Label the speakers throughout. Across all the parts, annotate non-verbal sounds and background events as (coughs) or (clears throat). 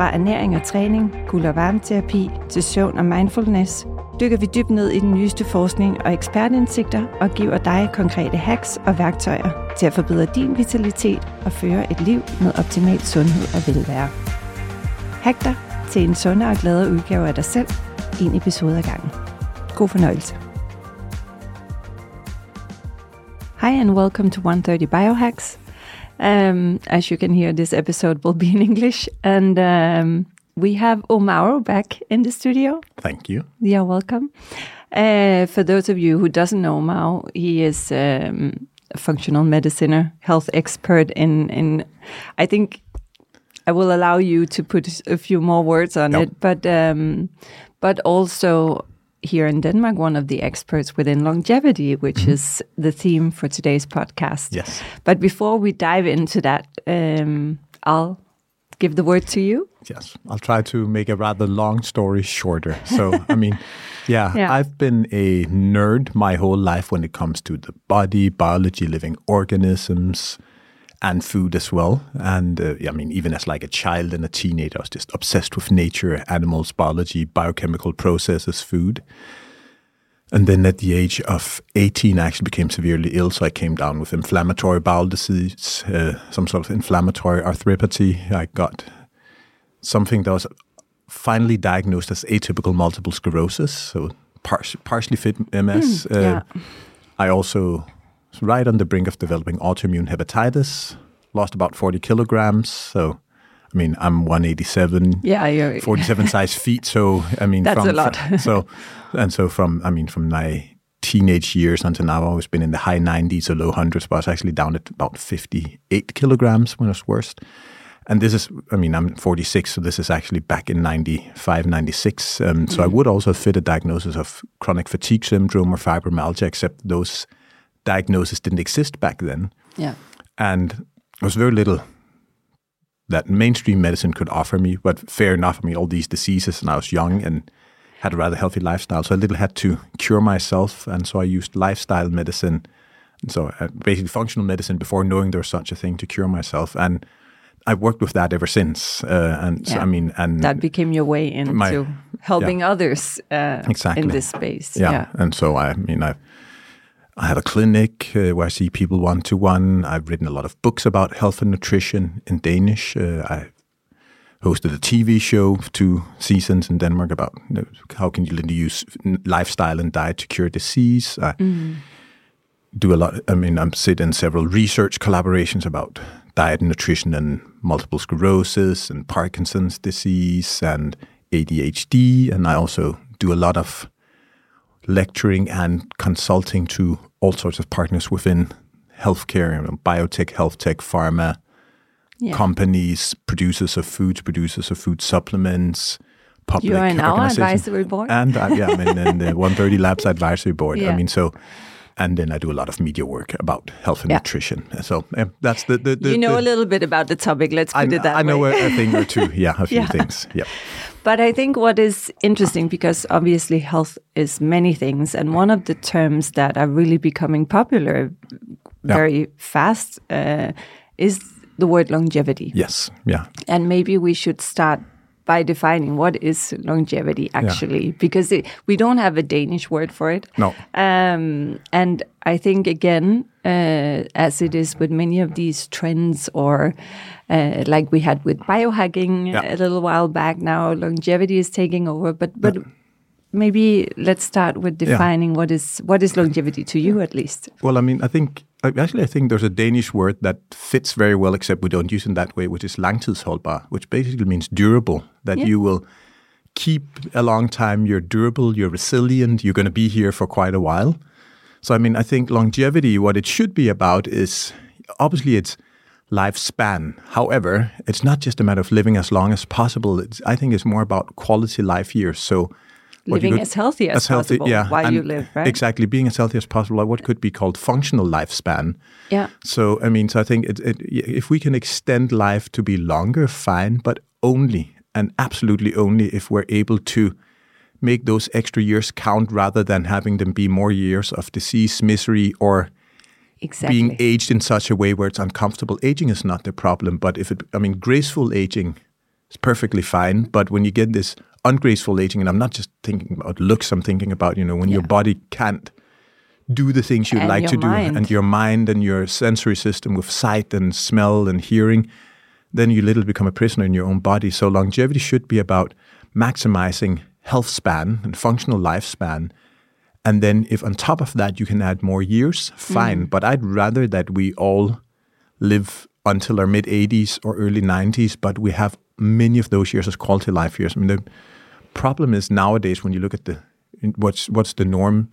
Speaker 1: Fra ernæring og træning, kul- og varmeterapi til søvn og mindfulness, dykker vi dybt ned i den nyeste forskning og ekspertindsigter og giver dig konkrete hacks og værktøjer til at forbedre din vitalitet og føre et liv med optimal sundhed og velvære. Hack dig til en sundere og gladere udgave af dig selv, en episode ad gangen. God fornøjelse. Hi and welcome to 130 Biohacks. Um, as you can hear, this episode will be in English, and um, we have Umahro back in the studio.
Speaker 2: Thank you.
Speaker 1: You're welcome. Uh, for those of you who doesn't know Mao, he is um, a functional mediciner, health expert in in. I think I will allow you to put a few more words on it, but um, but also here in Denmark, one of the experts within longevity, which is the theme for today's podcast.
Speaker 2: Yes.
Speaker 1: But before we dive into that, um, I'll give the word to you.
Speaker 2: Yes. I'll try to make a rather long story shorter. So, I mean, (laughs) yeah,
Speaker 1: Yeah.
Speaker 2: I've been a nerd my whole life when it comes to the body, biology, living organisms, and food as well. And uh, I mean, even as like a child and a teenager, I was just obsessed with nature, animals, biology, biochemical processes, food. And then at the age of 18, I actually became severely ill. So I came down with inflammatory bowel disease, uh, some sort of inflammatory arthropathy. I got something that was finally diagnosed as atypical multiple sclerosis, so par- partially fit MS. uh,
Speaker 1: yeah.
Speaker 2: I also was right on the brink of developing autoimmune hepatitis, lost about 40 kilograms. So, I mean, I'm 187,
Speaker 1: Yeah, you're (laughs)
Speaker 2: 47 size feet. So, I mean,
Speaker 1: That's
Speaker 2: from,
Speaker 1: a lot. (laughs)
Speaker 2: so, and so from, I mean, from my teenage years until now, I've always been in the high 90s or low hundreds, but I was actually down at about 58 kilograms when I was worst. And this is, I mean, I'm 46, so this is actually back in 95, 96. Um, so I would also fit a diagnosis of chronic fatigue syndrome or fibromyalgia, except those diagnoses didn't exist back then.
Speaker 1: yeah.
Speaker 2: And there was very little that mainstream medicine could offer me, but fair enough. I mean, all these diseases, and I was young and had a rather healthy lifestyle, so I little had to cure myself, and so I used lifestyle medicine, and so uh, basically functional medicine before knowing there was such a thing to cure myself, and I've worked with that ever since. Uh, and so, I mean, and
Speaker 1: that became your way into
Speaker 2: My-
Speaker 1: helping others uh,
Speaker 2: Exactly.
Speaker 1: in this space.
Speaker 2: yeah. and so I mean, I I have a clinic uh, where I see people one to one. I've written a lot of books about health and nutrition in Danish. Uh, I hosted a TV show two seasons in Denmark about you know, how can you use lifestyle and diet to cure disease. I do a lot. I mean, I'm sit in several research collaborations about diet and nutrition and multiple sclerosis and Parkinson's disease and ADHD, and I also do a lot of lecturing and consulting to all sorts of partners within healthcare, you know, biotech, health tech, pharma
Speaker 1: Yeah.
Speaker 2: companies, producers of foods, producers of food supplements, public
Speaker 1: You're in our advisory board.
Speaker 2: And uh, yeah, I'm in, in the (laughs) 130 Labs advisory board.
Speaker 1: Yeah.
Speaker 2: I mean, so, and then I do a lot of media work about health and
Speaker 1: Yeah.
Speaker 2: nutrition. So um, that's the, the, the
Speaker 1: you know
Speaker 2: the-
Speaker 1: a little bit about the topic. Let's
Speaker 2: I,
Speaker 1: put it that
Speaker 2: I know a, a thing or two. Yeah, a (laughs) few
Speaker 1: Yeah.
Speaker 2: things. Yeah.
Speaker 1: But I think what is interesting because obviously health is many things, and one of the terms that are really becoming popular very fast uh, is the word longevity.
Speaker 2: Yes. Yeah.
Speaker 1: And maybe we should start by defining what is longevity actually, because it, we don't have a Danish word for it.
Speaker 2: No.
Speaker 1: Um, and I think again, uh, as it is with many of these trends, or uh, like we had with biohacking
Speaker 2: Yeah.
Speaker 1: a little while back, now longevity is taking over. But but maybe let's start with defining what is what is longevity to you at least.
Speaker 2: Well, I mean, I think actually, I think there's a Danish word that fits very well, except we don't use it in that way, which is langtidsholdbar, which basically means durable. That
Speaker 1: Yeah.
Speaker 2: you will keep a long time. You're durable. You're resilient. You're going to be here for quite a while. So, I mean, I think longevity, what it should be about is obviously it's lifespan. However, it's not just a matter of living as long as possible. It's, I think it's more about quality life years. So, what
Speaker 1: Living
Speaker 2: could-
Speaker 1: as healthy as, possible while
Speaker 2: and
Speaker 1: you live, right?
Speaker 2: Exactly, being as healthy as possible, like what could be called functional lifespan.
Speaker 1: Yeah.
Speaker 2: So, I mean, so I think it, it, if we can extend life to be longer, fine, but only and absolutely only if we're able to make those extra years count rather than having them be more years of disease, misery, or
Speaker 1: Exactly.
Speaker 2: being aged in such a way where it's uncomfortable. Aging is not the problem, but if it, I mean, graceful aging is perfectly fine. But when you get this ungraceful aging, and I'm not just thinking about looks, I'm thinking about, you know, when your body can't do the things you'd
Speaker 1: And
Speaker 2: like to
Speaker 1: your
Speaker 2: do, and your mind and your sensory system with sight and smell and hearing, then you little become a prisoner in your own body. So longevity should be about maximizing health span and functional lifespan. And then if on top of that you can add more years, fine. Mm. But I'd rather that we all live until our mid 80s or early 90s, but we have many of those years as quality life years. I mean, the problem is nowadays when you look at the what's what's the norm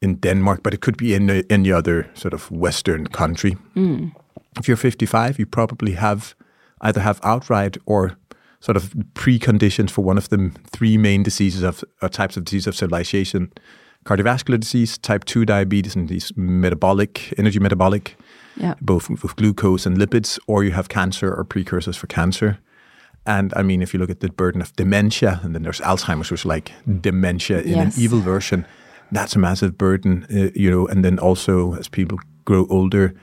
Speaker 2: in Denmark, but it could be in any other sort of Western country. Mm. If you're 55, you probably have either have outright or sort of preconditions for one of the three main diseases of or types of disease of civilization: cardiovascular disease, type 2 diabetes, and these metabolic energy metabolic
Speaker 1: yeah.
Speaker 2: both with glucose and lipids, or you have cancer or precursors for cancer. And I mean, if you look at the burden of dementia, and then there's Alzheimer's, which is like dementia in
Speaker 1: Yes.
Speaker 2: an evil version, that's a massive burden, uh, you know. And then also, as people grow older,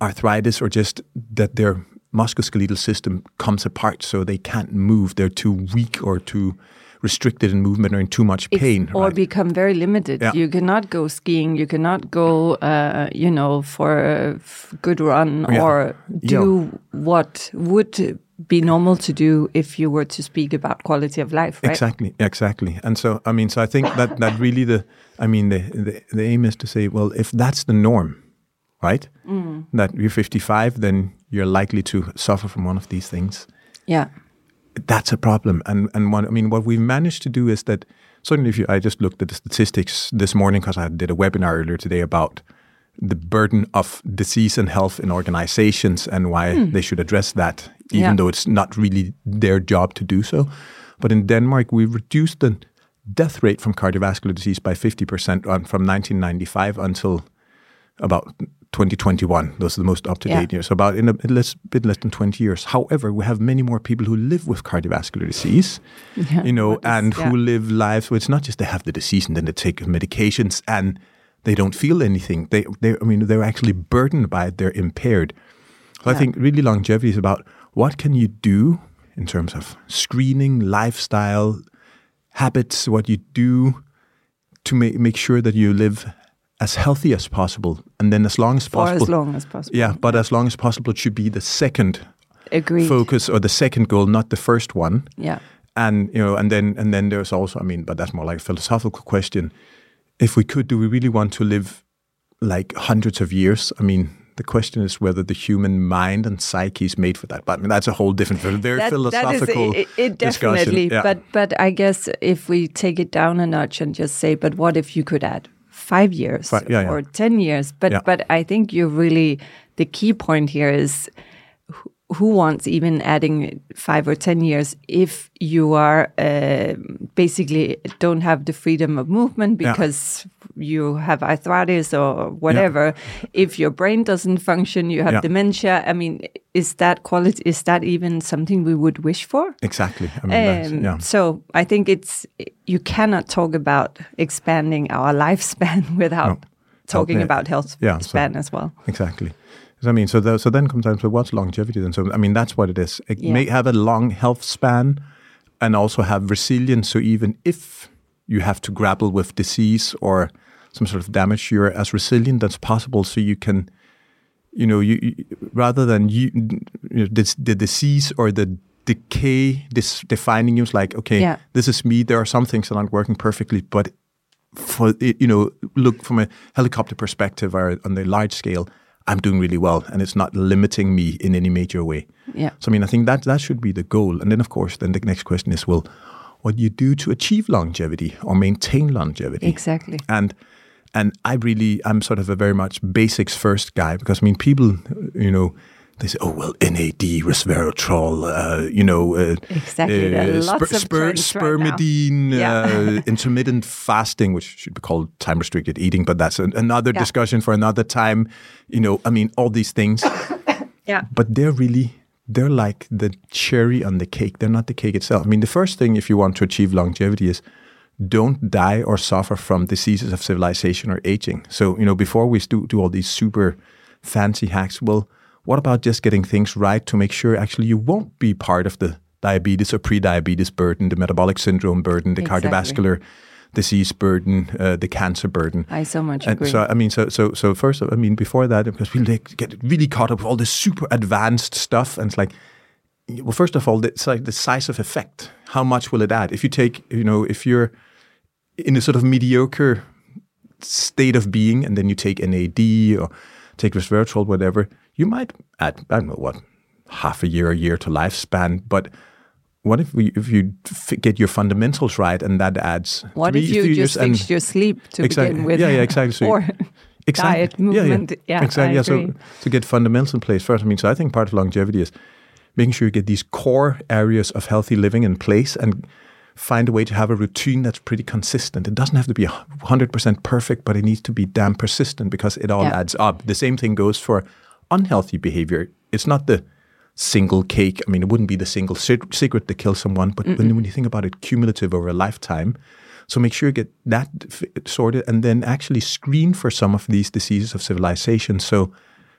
Speaker 2: arthritis or just that their musculoskeletal system comes apart, so they can't move. They're too weak or too restricted in movement or in too much
Speaker 1: It's-
Speaker 2: pain.
Speaker 1: or
Speaker 2: right?
Speaker 1: become very limited.
Speaker 2: Yeah.
Speaker 1: You cannot go skiing. You cannot go, uh, you know, for a good run
Speaker 2: Yeah.
Speaker 1: or do what would be normal to do if you were to speak about quality of life, right?
Speaker 2: Exactly, exactly. And so, I mean, so I think that that really the, I mean, the the, the aim is to say, well, if that's the norm, right, mm. that you're 55, then you're likely to suffer from one of these things.
Speaker 1: Yeah.
Speaker 2: That's a problem. And and one, I mean, what we've managed to do is that certainly, if you, I just looked at the statistics this morning because I did a webinar earlier today about the burden of disease and health in organizations and why hmm. they should address that, even
Speaker 1: Yeah.
Speaker 2: though it's not really their job to do so. But in Denmark, we've reduced the death rate from cardiovascular disease by 50% on, from 1995 until about 2021. Those are the most up-to-date
Speaker 1: Yeah.
Speaker 2: years. So about in a bit less, bit less than 20 years. However, we have many more people who live with cardiovascular disease,
Speaker 1: Yeah,
Speaker 2: you know,
Speaker 1: is-
Speaker 2: and
Speaker 1: yeah.
Speaker 2: who live lives where it's not just they have the disease and then they take medications and they don't feel anything. They, they, I mean, they're actually burdened by it. They're impaired. So I think really longevity is about what can you do in terms of screening, lifestyle, habits, what you do to make make sure that you live as healthy as possible, and then as long as possible.
Speaker 1: For as long as possible.
Speaker 2: yeah, but as long as possible it should be the second
Speaker 1: Agreed.
Speaker 2: focus or the second goal, not the first one
Speaker 1: yeah.
Speaker 2: and you know and then and then there's also i mean but that's more like a philosophical question if we could do we really want to live like hundreds of years i mean the question is whether the human mind and psyche is made for that but i mean that's a whole different very
Speaker 1: That-
Speaker 2: philosophical
Speaker 1: That is, it, it
Speaker 2: discussion.
Speaker 1: definitely.
Speaker 2: Yeah.
Speaker 1: But but I guess if we take it down a notch and just say, but what if you could add five years
Speaker 2: Fi- yeah, yeah.
Speaker 1: or ten years? But
Speaker 2: Yeah.
Speaker 1: but I think you really the key point here is who- wants even adding five or ten years if you are uh, basically don't have the freedom of movement
Speaker 2: Yeah.
Speaker 1: because you have arthritis or whatever if your brain doesn't function you have
Speaker 2: Yeah.
Speaker 1: dementia i mean is that quality is that even something we would wish for
Speaker 2: exactly i mean
Speaker 1: um,
Speaker 2: yeah
Speaker 1: so i think it's you cannot talk about expanding our (laughs) lifespan without talking
Speaker 2: yeah.
Speaker 1: about health
Speaker 2: Yeah, so-
Speaker 1: span as well
Speaker 2: Exactly. So, I mean, so the, so then comes down to what's longevity then? So I mean, that's what it is. It
Speaker 1: Yeah.
Speaker 2: may have a long health span, and also have resilience. So even if you have to grapple with disease or some sort of damage, you're as resilient as possible. So you can, you know, you, you rather than you, you know, this, the disease or the decay this defining you is like okay
Speaker 1: Yeah.
Speaker 2: this is me there are some things that aren't working perfectly but for you know, look from a helicopter perspective or on the large scale, I'm doing really well, and it's not limiting me in any major way.
Speaker 1: Yeah.
Speaker 2: So I mean, I think that that should be the goal. And then, of course, then the next question is, well, what do you do to achieve longevity or maintain longevity?
Speaker 1: Exactly.
Speaker 2: And and I really, I'm sort of a very much basics first guy because I mean, people, you know, they say, oh well, NAD, resveratrol, uh, you know, uh,
Speaker 1: Exactly. Lots of
Speaker 2: spur,
Speaker 1: terms right
Speaker 2: spermidine,
Speaker 1: Yeah.
Speaker 2: uh, (laughs) intermittent fasting, which should be called time restricted eating, but that's an, another
Speaker 1: Yeah.
Speaker 2: discussion for another time. You know, I mean, all these things, (coughs)
Speaker 1: Yeah.
Speaker 2: but they're really they're like the cherry on the cake. They're not the cake itself. I mean, the first thing if you want to achieve longevity is don't die or suffer from diseases of civilization or aging. So, you know, before we do, do all these super fancy hacks, well, what about just getting things right to make sure actually you won't be part of the diabetes or pre-diabetes burden, the metabolic syndrome burden, the
Speaker 1: Exactly.
Speaker 2: cardiovascular disease burden, uh, the cancer burden.
Speaker 1: I so much
Speaker 2: And
Speaker 1: agree.
Speaker 2: so I mean, so so so first, I mean, before that, because we like get really caught up with all this super advanced stuff, and it's like, well, first of all, it's like the size of effect. How much will it add? If you take, you know, if you're in a sort of mediocre state of being, and then you take NAD or take resveratrol, whatever, you might add, I don't know what, half a year, a year to lifespan, but. What if we, if you f- get your fundamentals right and that adds
Speaker 1: what
Speaker 2: three,
Speaker 1: if you
Speaker 2: three
Speaker 1: just fixed your sleep to
Speaker 2: Exactly.
Speaker 1: begin with?
Speaker 2: Yeah, yeah, exactly. (laughs) So-
Speaker 1: or diet, movement. Yeah,
Speaker 2: exactly.
Speaker 1: I
Speaker 2: yeah, so to get fundamentals in place first. I mean, so I think part of longevity is making sure you get these core areas of healthy living in place and find a way to have a routine that's pretty consistent. It doesn't have to be 100% perfect, but it needs to be damn persistent because it all
Speaker 1: Yeah.
Speaker 2: adds up. The same thing goes for unhealthy behavior. It's not the single cake. I mean, it wouldn't be the single se- secret to kill someone, but when, when you think about it cumulative over a lifetime, so make sure you get that f- sorted and then actually screen for some of these diseases of civilization. So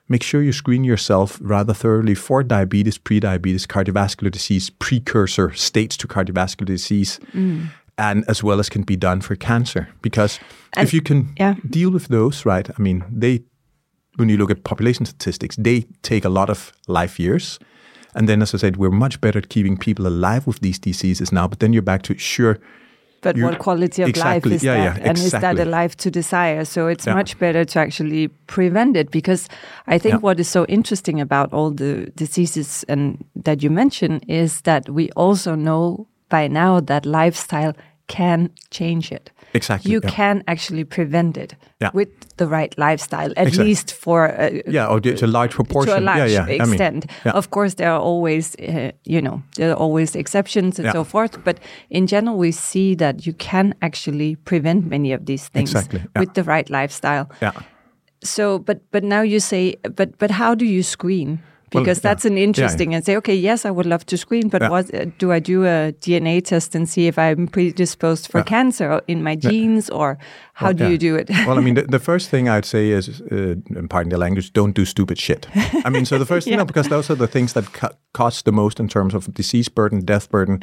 Speaker 2: make sure you screen yourself rather thoroughly for diabetes, pre-diabetes, cardiovascular disease, precursor states to cardiovascular disease, mm. and as well as can be done for cancer. Because
Speaker 1: And-
Speaker 2: if you can
Speaker 1: yeah.
Speaker 2: deal with those, right? I mean, they when you look at population statistics, they take a lot of life years. And then, as I said, we're much better at keeping people alive with these diseases now. But then you're back to sure,
Speaker 1: But
Speaker 2: You-
Speaker 1: what quality of
Speaker 2: exactly,
Speaker 1: life is
Speaker 2: yeah,
Speaker 1: that?
Speaker 2: yeah,
Speaker 1: and is that a life to desire? So it's
Speaker 2: Yeah.
Speaker 1: much better to actually prevent it because I think what is so interesting about all the diseases and that you mention is that we also know by now that lifestyle can change it.
Speaker 2: Exactly,
Speaker 1: You
Speaker 2: yeah.
Speaker 1: can actually prevent it
Speaker 2: Yeah.
Speaker 1: with the right lifestyle, at
Speaker 2: Exactly.
Speaker 1: least for a,
Speaker 2: yeah, or it's a large proportion.
Speaker 1: to a large
Speaker 2: yeah, yeah. I mean, yeah.
Speaker 1: Of course, there are always, uh, you know, there are always exceptions and so forth. But in general, we see that you can actually prevent many of these things
Speaker 2: Exactly,
Speaker 1: with the right lifestyle.
Speaker 2: yeah.
Speaker 1: So, but but now you say, but but how do you screen?
Speaker 2: Well,
Speaker 1: Because
Speaker 2: yeah.
Speaker 1: that's an interesting and say, okay, yes, I would love to screen, but
Speaker 2: Yeah.
Speaker 1: what uh, do I do a DNA test and see if I'm predisposed for
Speaker 2: Yeah.
Speaker 1: cancer in my genes, or how do
Speaker 2: Yeah.
Speaker 1: you do it?
Speaker 2: well, I mean, the, (laughs) the first thing I'd say is, uh, pardon the language, don't do stupid shit. I mean, so the first thing,
Speaker 1: Yeah.
Speaker 2: no, because those are the things that co- cost the most in terms of disease burden, death burden,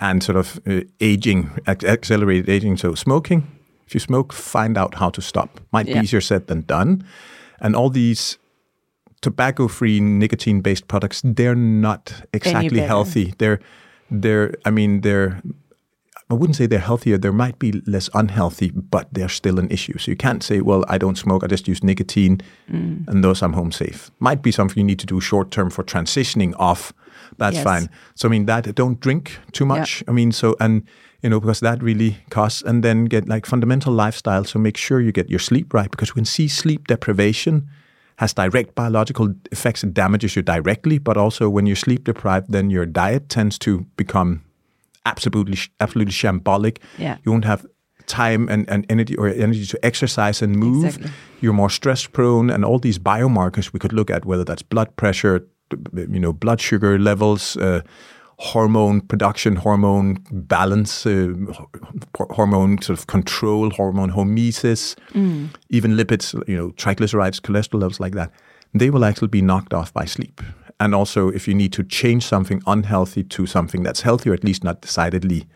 Speaker 2: and sort of uh, aging, ac- accelerated aging. So smoking, if you smoke, find out how to stop. Might
Speaker 1: Yeah.
Speaker 2: be easier said than done. And all these tobacco-free, nicotine-based products, they're not exactly healthy. They're, they're, I mean, they're I wouldn't say they're healthier. There might be less unhealthy, but they're still an issue. So you can't say, well, I don't smoke, I just use nicotine,
Speaker 1: Mm.
Speaker 2: and thus I'm home safe. Might be something you need to do short term for transitioning off. That's
Speaker 1: Yes.
Speaker 2: fine. So I mean that don't drink too much. I mean so and you know because that really costs. And then get like fundamental lifestyle. So make sure you get your sleep right because we can see sleep deprivation has direct biological effects and damages you directly, but also when you're sleep deprived, then your diet tends to become absolutely absolutely shambolic.
Speaker 1: Yeah.
Speaker 2: You won't have time and, and energy or energy to exercise and move.
Speaker 1: Exactly.
Speaker 2: You're more stress prone and all these biomarkers we could look at whether that's blood pressure, you know, blood sugar levels, uh, hormone production, hormone balance, uh, hormone sort of control, hormone homeostasis, even lipids, you know, triglycerides, cholesterol levels like that. They will actually be knocked off by sleep. And also, if you need to change something unhealthy to something that's healthy, or at least not decidedly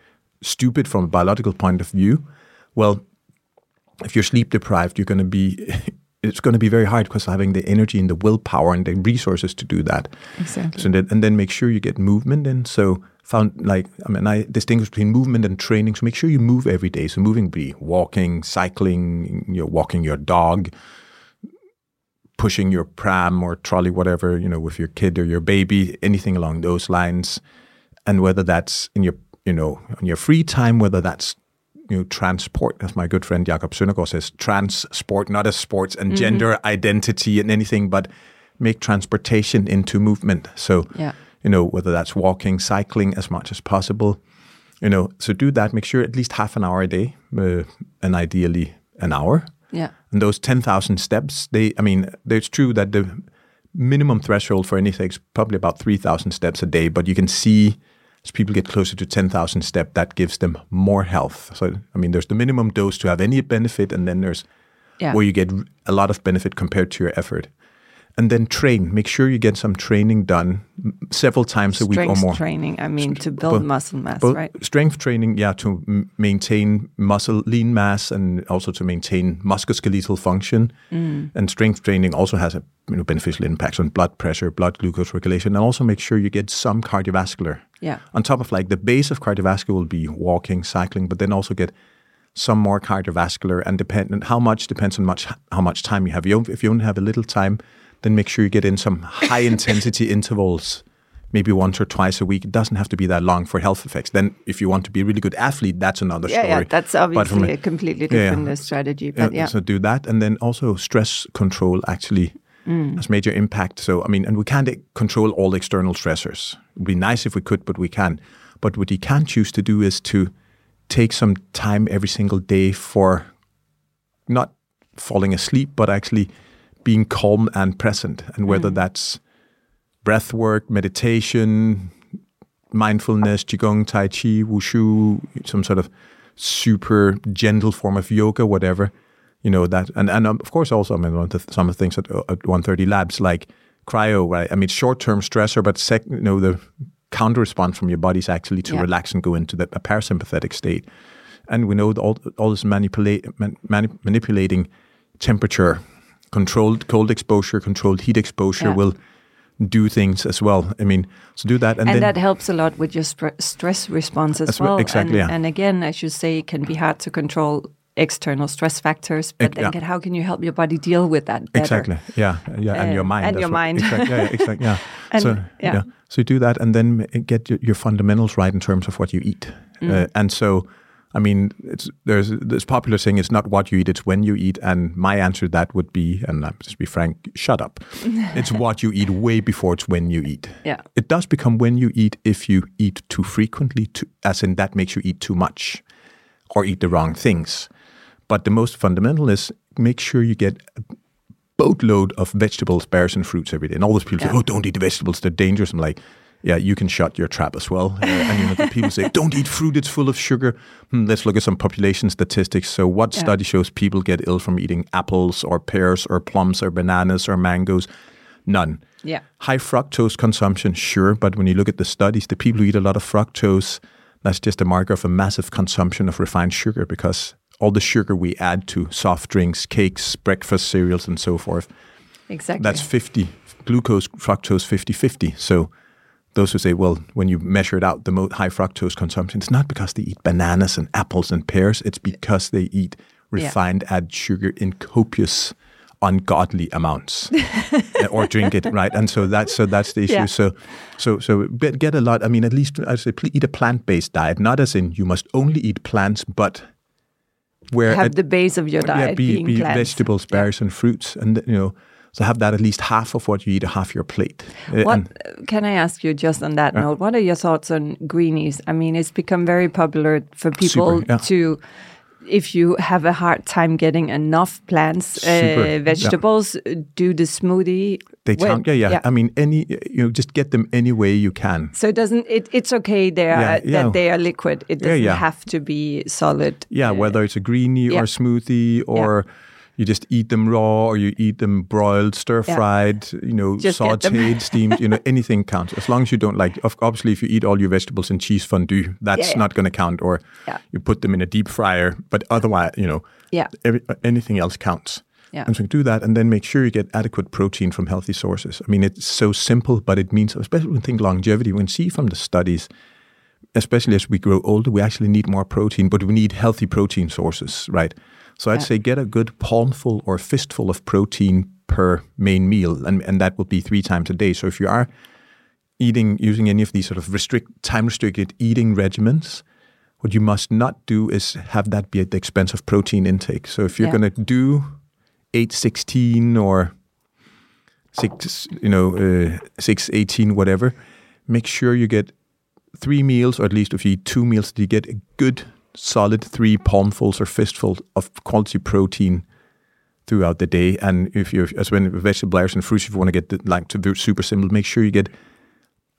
Speaker 2: stupid from a biological point of view, well, if you're sleep deprived, you're going to be. (laughs) It's going to be very hard because having the energy and the willpower and the resources to do that.
Speaker 1: Exactly.
Speaker 2: So that, and then make sure you get movement in. So found like I mean I distinguish between movement and training. So make sure you move every day. So moving be walking, cycling, you know, walking your dog, pushing your pram or trolley, whatever, you know, with your kid or your baby, anything along those lines. And whether that's in your you know, on your free time, whether that's know, transport, as my good friend Jakob Søndergaard says, transport, not as sports and mm-hmm. gender identity and anything, but make transportation into movement. So
Speaker 1: yeah
Speaker 2: you know, whether that's walking, cycling as much as possible. You know, so do that. Make sure at least half an hour a day, uh, and ideally an hour.
Speaker 1: Yeah.
Speaker 2: And those ten thousand steps, they, I mean, it's true that the minimum threshold for anything is probably about three thousand steps a day, but you can see as people get closer to ten thousand steps, that gives them more health. So, I mean, there's the minimum dose to have any benefit, and then there's yeah. where you get a lot of benefit compared to your effort and then train. Make sure you get some training done several times
Speaker 1: strength
Speaker 2: a week or more.
Speaker 1: Strength training, I mean, to build muscle mass, right?
Speaker 2: Strength training, yeah, to m- maintain muscle lean mass and also to maintain musculoskeletal function. Mm. And strength training also has a you know, beneficial impacts on blood pressure, blood glucose regulation, and also make sure you get some cardiovascular.
Speaker 1: Yeah.
Speaker 2: On top of like the base of cardiovascular will be walking, cycling, but then also get some more cardiovascular and dependent how much depends on much how much time you have. You, if you only have a little time, then make sure you get in some high intensity (laughs) intervals, maybe once or twice a week. It doesn't have to be that long for health effects. Then, if you want to be a really good athlete, that's another
Speaker 1: yeah,
Speaker 2: story.
Speaker 1: Yeah, that's obviously a, a, completely different yeah, strategy. But yeah,
Speaker 2: so do that, and then also stress control actually. Mm. has major impact. So, I mean, and we can't control all external stressors. It would be nice if we could, but we can. But what you can choose to do is to take some time every single day for not falling asleep, but actually being calm and present, and whether mm. that's breath work, meditation, mindfulness, qigong, tai chi, wushu, some sort of super gentle form of yoga, whatever, you know that, and and um, of course also I mean some of the things at, at 130 Labs like cryo, right? I mean short term stressor, but sec, you know the counter response from your body is actually to yeah. relax and go into the a parasympathetic state, and we know all all this manipulate man, manipulating temperature controlled cold exposure, controlled heat exposure yeah. will do things as well. I mean, so do that,
Speaker 1: and, and that helps a lot with your stress response as, well.
Speaker 2: Exactly.
Speaker 1: And,
Speaker 2: yeah.
Speaker 1: and again, I should say, it can be hard to control external stress factors, but then yeah. how can you help your body deal with that better?
Speaker 2: Exactly. Yeah. Yeah. And uh, your mind.
Speaker 1: And your mind.
Speaker 2: Exactly. Yeah. yeah exactly. Yeah. (laughs) and, so yeah. yeah. So you do that, and then get your, your fundamentals right in terms of what you eat, mm. uh, and so I mean, it's, there's this popular saying, it's not what you eat, it's when you eat. And my answer to that would be, and I'm just be frank, shut up. (laughs) it's what you eat way before it's when you eat.
Speaker 1: Yeah.
Speaker 2: It does become when you eat if you eat too frequently, to, as in that makes you eat too much or eat the wrong things. But the most fundamental is make sure you get a boatload of vegetables, berries, and fruits every day. And all those people yeah. say, oh, don't eat the vegetables, they're dangerous. I'm like, yeah, you can shut your trap as well. Uh, and you know, the people say, don't eat fruit, it's full of sugar. Hmm, let's look at some population statistics. So, what yeah. study shows people get ill from eating apples or pears or plums or bananas or mangoes? None.
Speaker 1: Yeah.
Speaker 2: High fructose consumption, sure. But when you look at the studies, the people who eat a lot of fructose, that's just a marker of a massive consumption of refined sugar because all the sugar we add to soft drinks, cakes, breakfast cereals, and so forth.
Speaker 1: Exactly.
Speaker 2: That's 50, glucose, fructose 50 50. So, those who say, well, when you measure it out, the high fructose consumption, it's not because they eat bananas and apples and pears. It's because they eat refined yeah. added sugar in copious, ungodly amounts, (laughs) or drink it right. And so that's so that's the issue. Yeah. So, so so get a lot. I mean, at least I say eat a plant based diet, not as in you must only eat plants, but where
Speaker 1: have at, the base of your diet
Speaker 2: yeah, be, be vegetables, berries, and fruits, and you know so have that at least half of what you eat, half your plate.
Speaker 1: Uh, what and, can I ask you just on that note? What are your thoughts on greenies? I mean, it's become very popular for people super, yeah. to if you have a hard time getting enough plants, uh, vegetables, yeah. do the smoothie.
Speaker 2: They count, yeah, yeah, yeah, I mean, any you know, just get them any way you can.
Speaker 1: So it doesn't it? It's okay. They are yeah, that they are liquid. It doesn't have to be solid.
Speaker 2: Yeah, uh, whether it's a greenie or smoothie or you just eat them raw or you eat them broiled, stir fried, yeah. you know, just sauteed, steamed, you know, (laughs) anything counts. As long as you don't like, obviously, if you eat all your vegetables in cheese fondue, that's yeah, not going to count. Or you put them in a deep fryer, but otherwise, you know,
Speaker 1: yeah.
Speaker 2: Every, uh, anything else counts.
Speaker 1: Yeah.
Speaker 2: And so do that and then make sure you get adequate protein from healthy sources. I mean, it's so simple, but it means, especially when think longevity, we can see from the studies especially as we grow older, we actually need more protein, but we need healthy protein sources, right? So I'd
Speaker 1: Yeah.
Speaker 2: say get a good palmful or fistful of protein per main meal, and, and that would be three times a day. So if you are eating using any of these sort of restrict time restricted eating regimens, what you must not do is have that be at the expense of protein intake. So if you're
Speaker 1: Yeah.
Speaker 2: going to do eight sixteen or six, you know, uh, six eighteen, whatever, make sure you get three meals, or at least if you eat two meals, that you get a good solid three palmfuls or fistfuls of quality protein throughout the day. And if you're as when vegetable layers and fruits, if you want to get the, like to be super simple, make sure you get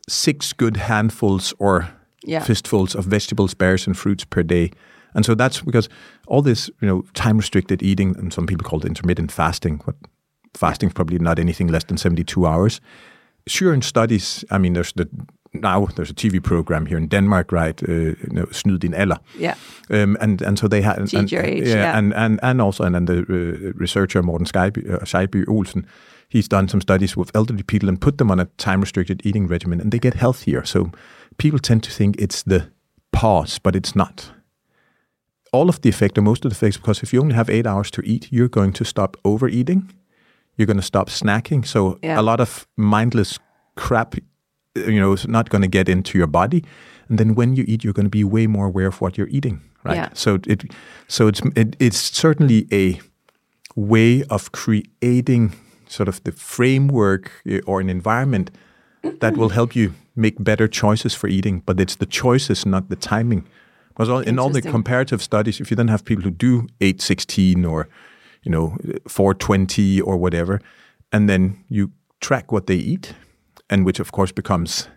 Speaker 2: six good handfuls or
Speaker 1: Yeah.
Speaker 2: fistfuls of vegetables, berries, and fruits per day. And so that's because all this, you know, time restricted eating, and some people call it intermittent fasting, but fasting is probably not anything less than 72 hours. Sure, in studies, I mean, there's the now there's a TV program here in Denmark, right? Uh, you know, Snyd din alder.
Speaker 1: Yeah.
Speaker 2: Um, and and so they had and, and,
Speaker 1: age,
Speaker 2: yeah,
Speaker 1: yeah.
Speaker 2: and and and also and then the uh, researcher Morten Scheibye, uh, Olsen, he's done some studies with elderly people and put them on a time restricted eating regimen, and they get healthier. So people tend to think it's the pause, but it's not. All of the effect, or most of the effects, because if you only have eight hours to eat, you're going to stop overeating. You're going to stop snacking. So
Speaker 1: Yeah.
Speaker 2: a lot of mindless crap, you know, is not going to get into your body. And then when you eat, you're going to be way more aware of what you're eating, right?
Speaker 1: Yeah.
Speaker 2: So it, so it's it, it's certainly a way of creating sort of the framework uh, or an environment that will help you make better choices for eating. But it's the choices, not the timing. Because all, in all the comparative studies, if you then have people who do eight sixteen or you know four twenty or whatever, and then you track what they eat, and which of course becomes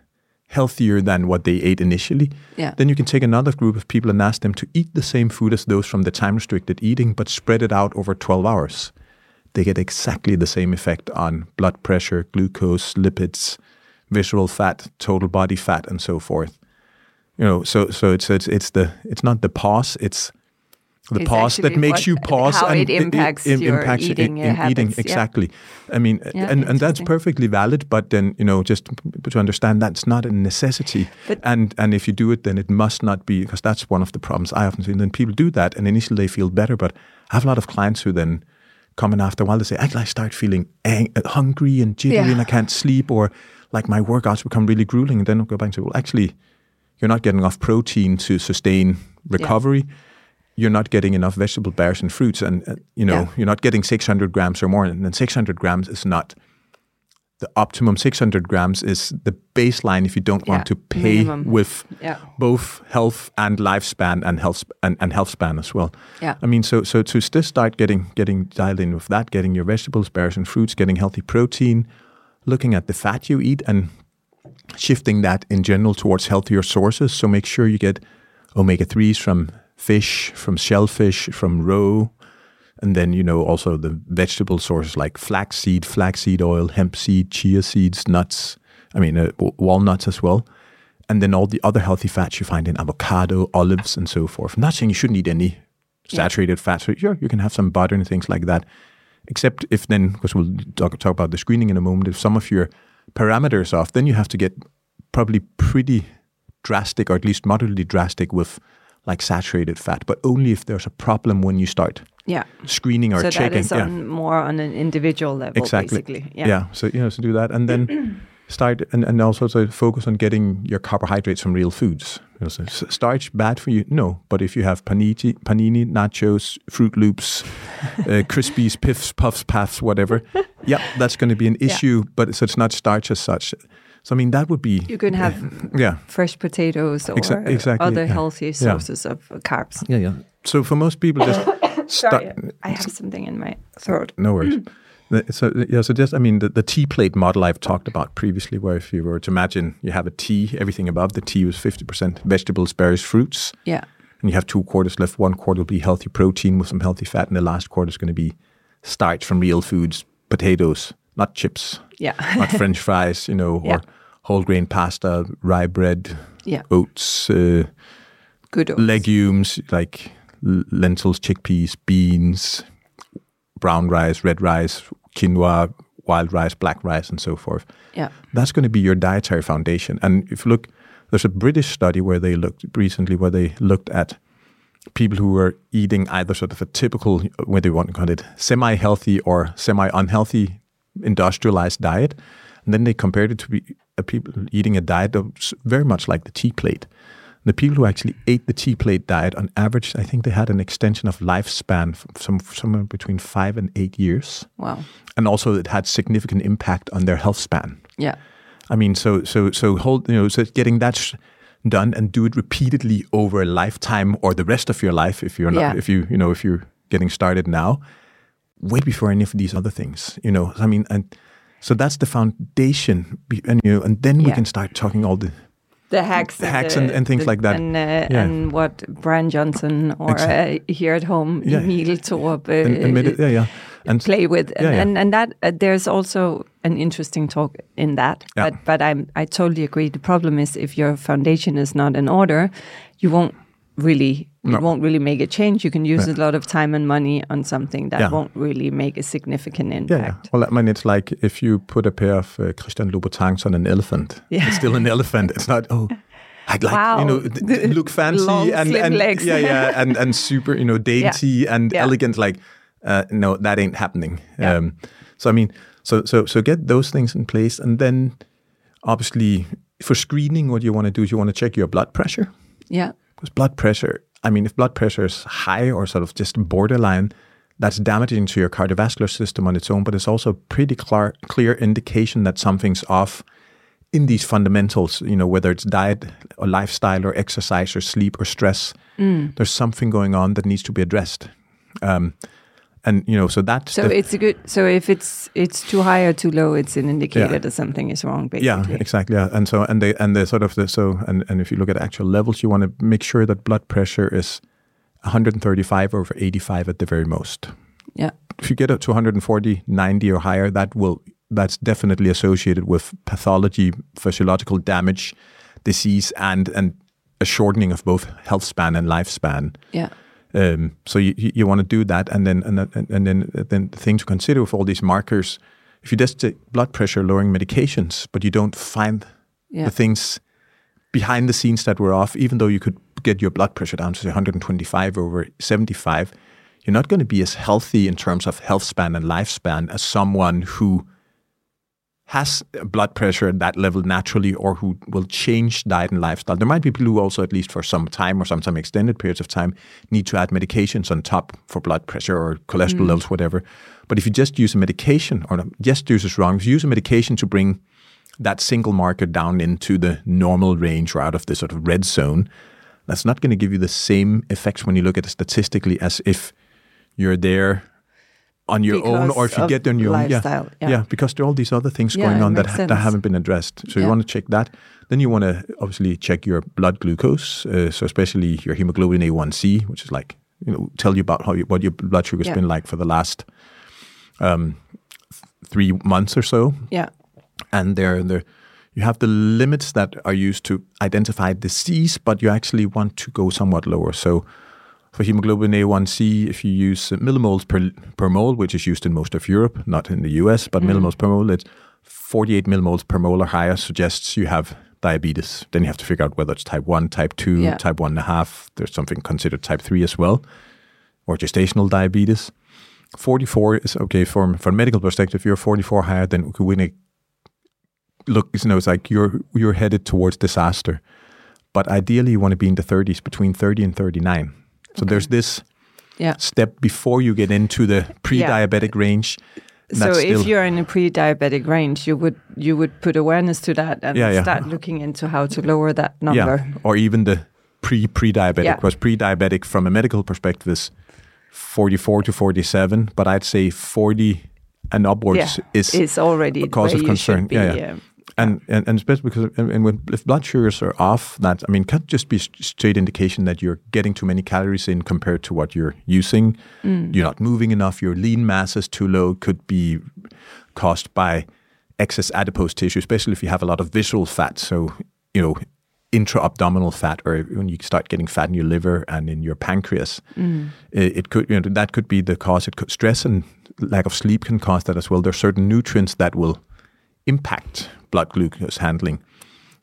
Speaker 2: healthier than what they ate initially,
Speaker 1: Yeah.
Speaker 2: then you can take another group of people and ask them to eat the same food as those from the time restricted eating, but spread it out over 12 hours. They get exactly the same effect on blood pressure, glucose, lipids, visceral fat, total body fat, and so forth. You know, so so it's it's it's the it's not the pause, it's the pause that makes you pause
Speaker 1: how
Speaker 2: and
Speaker 1: it impacts
Speaker 2: im-
Speaker 1: your
Speaker 2: impacts
Speaker 1: eating,
Speaker 2: in, in eating
Speaker 1: habits, yeah.
Speaker 2: exactly. I mean,
Speaker 1: Yeah,
Speaker 2: and and that's perfectly valid. But then you know, just to understand that's not a necessity.
Speaker 1: But-
Speaker 2: and and if you do it, then it must not be because that's one of the problems I often see. And then people do that, and initially they feel better, but I have a lot of clients who then come in after a while. They say, "Actually, I start feeling ang- hungry and jittery,
Speaker 1: Yeah.
Speaker 2: and I can't sleep, or like my workouts become really grueling." And then I'll go back and say, "Well, actually." You're not getting enough protein to sustain recovery you're not getting enough vegetable bears and fruits and uh, you know
Speaker 1: Yeah.
Speaker 2: you're not getting 600 grams or more and then 600 grams is not the optimum 600 grams is the baseline if you don't
Speaker 1: Yeah,
Speaker 2: want to pay
Speaker 1: minimum.
Speaker 2: with
Speaker 1: Yeah.
Speaker 2: both health and lifespan and health sp- and, and health span as well
Speaker 1: Yeah.
Speaker 2: i mean so so to just start getting getting dialed in with that getting your vegetables bears and fruits getting healthy protein looking at the fat you eat and shifting that in general towards healthier sources. So make sure you get omega 3s from fish, from shellfish, from roe, and then, you know, also the vegetable sources like flaxseed, flaxseed oil, hemp seed, chia seeds, nuts, I mean, uh, walnuts as well. And then all the other healthy fats you find in avocado, olives, and so forth. I'm not saying you shouldn't eat any saturated fats. So sure, you can have some butter and things like that. Except if then, because we'll talk, talk about the screening in a moment, if some of your parameters are off, then you have to get probably pretty drastic or at least moderately drastic with like saturated fat, but only if there's a problem when you start
Speaker 1: Yeah.
Speaker 2: screening or
Speaker 1: so
Speaker 2: checking.
Speaker 1: that is
Speaker 2: yeah,
Speaker 1: on more on an individual level,
Speaker 2: exactly.
Speaker 1: basically.
Speaker 2: Yeah. So you know, so do that, and then (clears throat) start and, and also to focus on getting your carbohydrates from real foods. You know, so starch bad for you? No, but if you have panini, panini, nachos, Fruit Loops, uh, (laughs) Krispies, Piffs, Puffs, Puffs, whatever, yeah, that's going to be an
Speaker 1: Yeah.
Speaker 2: issue. But so it's not starch as such. So I mean, that would be
Speaker 1: You can have (laughs)
Speaker 2: yeah.
Speaker 1: fresh potatoes or
Speaker 2: Exa- exactly,
Speaker 1: other
Speaker 2: yeah.
Speaker 1: healthy
Speaker 2: Yeah.
Speaker 1: sources of carbs.
Speaker 2: Yeah, yeah. So for most people, just start. (coughs)
Speaker 1: Sorry, I have something in my throat.
Speaker 2: No worries. (coughs) So yeah, so just I mean the, the T plate model I've talked about previously, where if you were to imagine you have a T, everything above the T was fifty percent vegetables, berries, fruits,
Speaker 1: Yeah.
Speaker 2: and you have two quarters left. One quarter will be healthy protein with some healthy fat, and the last quarter is going to be starch from real foods, potatoes, not chips,
Speaker 1: Yeah. (laughs)
Speaker 2: not French fries, you know,
Speaker 1: Yeah.
Speaker 2: or whole grain pasta, rye bread,
Speaker 1: yeah.
Speaker 2: oats, uh,
Speaker 1: Good. oats.
Speaker 2: legumes like lentils, chickpeas, beans, brown rice, red rice, quinoa, wild rice, black rice, and so forth.
Speaker 1: Yeah.
Speaker 2: That's going to be your dietary foundation. And if you look, there's a British study where they looked recently where they looked at people who were eating either sort of a typical, whether you want to call it semi-healthy or semi-unhealthy industrialized diet, and then they compared it to be, uh, people eating a diet that was very much like the T plate. The people who actually ate the T plate diet, on average, I think they had an extension of lifespan from some, somewhere between five and eight years.
Speaker 1: Wow.
Speaker 2: And also, it had significant impact on their health span.
Speaker 1: Yeah.
Speaker 2: I mean, so so so hold you know, so getting that sh- done and do it repeatedly over a lifetime or the rest of your life if you're not
Speaker 1: Yeah.
Speaker 2: if you you know if you're getting started now, way before any of these other things. You know, I mean, and so that's the foundation, and you know, and then we can start talking all the
Speaker 1: The hacks,
Speaker 2: The hacks and- and things like that.
Speaker 1: and uh,
Speaker 2: Yeah.
Speaker 1: and what Bryan Johnson or uh, here at home,
Speaker 2: Yeah.
Speaker 1: Emil Thorup, uh,
Speaker 2: and, and medi- yeah yeah and
Speaker 1: play with, and
Speaker 2: Yeah, yeah.
Speaker 1: and, and that uh, there's also an interesting talk in that.
Speaker 2: Yeah.
Speaker 1: But but I'm I totally agree. The problem is if your foundation is not in order, you won't really
Speaker 2: No.
Speaker 1: won't really make a change. You can use a lot of time and money on something that
Speaker 2: Yeah.
Speaker 1: won't really make a significant impact.
Speaker 2: Yeah, yeah. Well, I mean, it's like if you put a pair of uh, Christian Louboutins on an elephant, (laughs)
Speaker 1: Yeah.
Speaker 2: it's still an elephant. It's not, oh, I'd like,
Speaker 1: Wow.
Speaker 2: you know, (laughs) look fancy
Speaker 1: Long,
Speaker 2: and, and
Speaker 1: legs.
Speaker 2: yeah, yeah, and, and (laughs) super, you know, dainty and
Speaker 1: Yeah.
Speaker 2: elegant. Like, uh, no, that ain't happening.
Speaker 1: Yeah.
Speaker 2: Um, so, I mean, so, so, so get those things in place. And then obviously for screening, what you want to do is you want to check your blood pressure.
Speaker 1: Yeah.
Speaker 2: Because blood pressure, I mean, if blood pressure is high or sort of just borderline, that's damaging to your cardiovascular system on its own, but it's also a pretty clear, clear indication that something's off in these fundamentals, you know, whether it's diet or lifestyle or exercise or sleep or stress. There's something going on that needs to be addressed. Um, and, you know, so that's
Speaker 1: So
Speaker 2: the-
Speaker 1: it's a good. So if it's it's too high or too low, it's an indicator
Speaker 2: Yeah.
Speaker 1: that something is wrong. Basically.
Speaker 2: Yeah, exactly. Yeah. And so and they and the sort of the so and, and if you look at actual levels, you want to make sure that blood pressure is 135 over 85 at the very most.
Speaker 1: Yeah.
Speaker 2: If you get up to 140, 90 or higher, that will that's definitely associated with pathology, physiological damage, disease, and and a shortening of both health span and lifespan.
Speaker 1: Yeah.
Speaker 2: Um, so you, you, want to do that, and then and, and then then the thing to consider with all these markers, if you just take blood pressure lowering medications, but you don't find
Speaker 1: Yeah.
Speaker 2: the things behind the scenes that were off, even though you could get your blood pressure down to say 125 over 75, you're not going to be as healthy in terms of health span and lifespan as someone who has blood pressure at that level naturally or who will change diet and lifestyle. There might be people who also, at least for some time or sometimes extended periods of time, need to add medications on top for blood pressure or cholesterol mm. levels, whatever. But if you just use a medication, or just use is wrong, if you use a medication to bring that single marker down into the normal range or out of the sort of red zone, that's not going to give you the same effects when you look at it statistically as if you're there on your own or if you get there on your own. Yeah. yeah.
Speaker 1: yeah.
Speaker 2: because there are all these other things
Speaker 1: Yeah,
Speaker 2: going on that, that haven't been addressed. So you want to check that. Then you want to obviously check your blood glucose, uh, so especially your hemoglobin A1C, which is like, you know, tell you about how you, what your blood sugar's
Speaker 1: Yeah.
Speaker 2: been like for the last um, three months or so
Speaker 1: Yeah.
Speaker 2: and they're, they're, you have the limits that are used to identify disease, but you actually want to go somewhat lower. So for hemoglobin A1C, if you use millimoles per, per mole, which is used in most of Europe, not in the US, but mm. millimoles per mole, it's 48 millimoles per mole or higher suggests you have diabetes. Then you have to figure out whether it's type 1, type 2,
Speaker 1: Yeah.
Speaker 2: type 1.5. There's something considered type 3 as well, or gestational diabetes. 44 is okay from from a medical perspective. If you're 44 higher than it look, you know, it's like you're you're headed towards disaster. But ideally, you want to be in the 30s, between 30 and 39. So there's this
Speaker 1: Yeah.
Speaker 2: step before you get into the pre-diabetic range.
Speaker 1: So if you're in a pre-diabetic range, you would you would put awareness to that and
Speaker 2: Yeah, yeah.
Speaker 1: start looking into how to lower that number.
Speaker 2: Yeah, or even the pre pre-diabetic.
Speaker 1: Yeah.
Speaker 2: Because pre-diabetic, from a medical perspective, is 44 to 47. But I'd say 40 and upwards
Speaker 1: Yeah,
Speaker 2: is
Speaker 1: is already
Speaker 2: a cause of concern.
Speaker 1: be,
Speaker 2: yeah, yeah. And, and and especially because and, when if blood sugars are off, that I mean, can't just be st- straight indication that you're getting too many calories in compared to what you're using. Mm. You're not moving enough. Your lean mass is too low. Could be caused by excess adipose tissue, especially if you have a lot of visceral fat. So you know, intra-abdominal fat, or when you start getting fat in your liver and in your pancreas, mm. it, it could you know that could be the cause. It could stress and lack of sleep can cause that as well. there are certain nutrients that will impact blood glucose handling.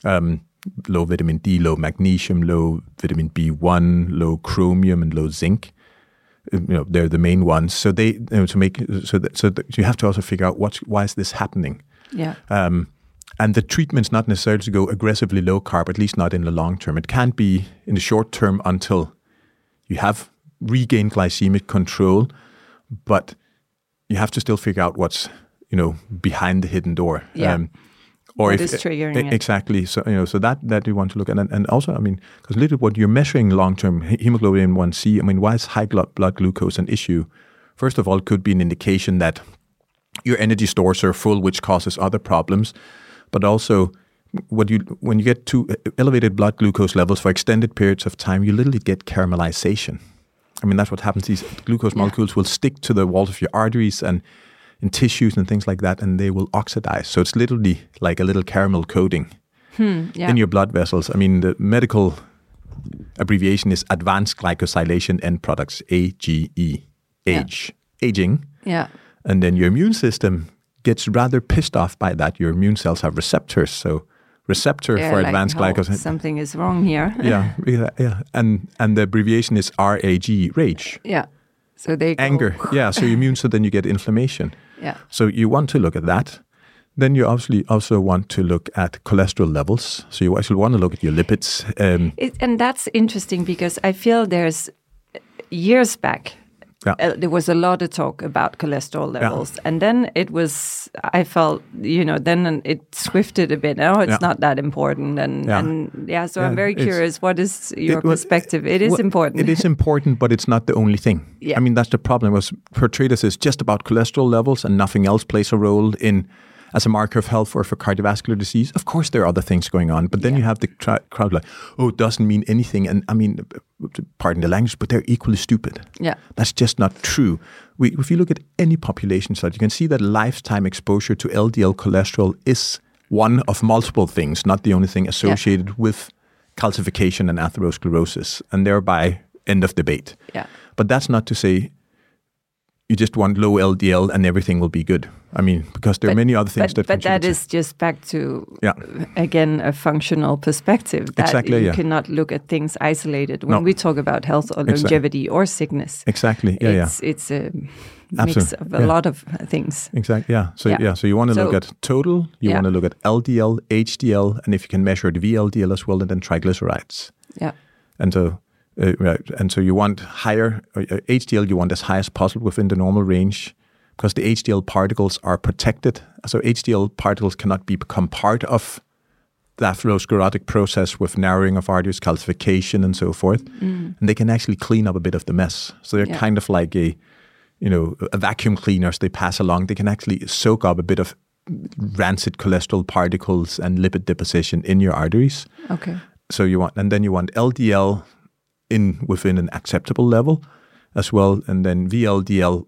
Speaker 2: Um, low vitamin D, low magnesium, low vitamin B1, low chromium, and low zinc. Uh, You know, they're the main ones. So they you know, to make so that, so that you have to also figure out what's why is this happening.
Speaker 1: Yeah.
Speaker 2: Um, and the treatment's not necessarily to go aggressively low carb, at least not in the long term. It can be in the short term until you have regained glycemic control, but you have to still figure out what's you know behind the hidden door.
Speaker 1: Yeah.
Speaker 2: Um, or
Speaker 1: What
Speaker 2: if
Speaker 1: is triggering
Speaker 2: e-
Speaker 1: it.
Speaker 2: exactly so you know so that that you want to look at and, and also I mean because little what you're measuring long term hemoglobin A1c I mean why is high blood, blood glucose an issue? First of all, it could be an indication that your energy stores are full, which causes other problems. But also, what you when you get to uh, elevated blood glucose levels for extended periods of time, you literally get caramelization. I mean, that's what happens. These glucose molecules will stick to the walls of your arteries and in tissues and things like that, and they will oxidize. So it's literally like a little caramel coating hmm,
Speaker 1: Yeah.
Speaker 2: in your blood vessels. I mean, the medical abbreviation is Advanced Glycosylation End Products, AGE, age, aging.
Speaker 1: yeah.
Speaker 2: And then your immune system gets rather pissed off by that. Your immune cells have receptors. So receptor
Speaker 1: Yeah,
Speaker 2: for
Speaker 1: like
Speaker 2: advanced oh,
Speaker 1: how
Speaker 2: glycosyl.
Speaker 1: Something is wrong here. (laughs)
Speaker 2: yeah, yeah, yeah. And and the abbreviation is RAG, rage,
Speaker 1: yeah. So they
Speaker 2: anger. Yeah, so your immune so then you get inflammation.
Speaker 1: Yeah.
Speaker 2: So you want to look at that. Then you obviously also want to look at cholesterol levels. So you actually want to look at your lipids. Um,
Speaker 1: It, and that's interesting because I feel there's years back.
Speaker 2: Yeah.
Speaker 1: Uh, there was a lot of talk about cholesterol levels, and then it was. I felt, you know, then it swifted a bit. Oh, it's
Speaker 2: Yeah.
Speaker 1: not that important, and
Speaker 2: Yeah.
Speaker 1: and yeah. So
Speaker 2: Yeah,
Speaker 1: I'm very curious. What is your
Speaker 2: It- well,
Speaker 1: perspective? It is
Speaker 2: well,
Speaker 1: important.
Speaker 2: It is important, but it's not the only thing.
Speaker 1: Yeah.
Speaker 2: I mean, that's the problem. Was portrayed as just about cholesterol levels and nothing else plays a role in as a marker of health or for cardiovascular disease. Of course, there are other things going on, but then you have the tri- crowd like, oh, it doesn't mean anything. And I mean, pardon the language, but they're equally stupid.
Speaker 1: Yeah.
Speaker 2: That's just not true. We, if you look at any population study, you can see that lifetime exposure to LDL cholesterol is one of multiple things, not the only thing associated with calcification and atherosclerosis, and thereby end of debate.
Speaker 1: yeah.
Speaker 2: But that's not to say you just want low LDL and everything will be good. I mean, because there are many other things
Speaker 1: but,
Speaker 2: that
Speaker 1: but that is just back to
Speaker 2: Yeah.
Speaker 1: again a functional perspective that
Speaker 2: Exactly,
Speaker 1: you
Speaker 2: yeah.
Speaker 1: cannot look at things isolated when
Speaker 2: No.
Speaker 1: we talk about health or longevity or sickness
Speaker 2: exactly. Yeah, yeah.
Speaker 1: it's it's a mix
Speaker 2: Absolutely,
Speaker 1: of a
Speaker 2: yeah.
Speaker 1: lot of things
Speaker 2: Exactly. Yeah. So
Speaker 1: Yeah.
Speaker 2: So you want to look at total. You want to look at LDL, HDL, and if you can measure the VLDL as well, and then triglycerides.
Speaker 1: yeah
Speaker 2: And so, and so you want higher uh, uh, HDL. You want as high as possible within the normal range, because the HDL particles are protected. So HDL particles cannot be become part of the atherosclerotic process with narrowing of arteries, calcification, and so forth. And they can actually clean up a bit of the mess. So they're
Speaker 1: Mm. Yeah.
Speaker 2: kind of like a, you know, a vacuum cleaners. They pass along. They can actually soak up a bit of rancid cholesterol particles and lipid deposition in your arteries
Speaker 1: okay
Speaker 2: so you want and then you want LDL in within an acceptable level as well. And then VLDL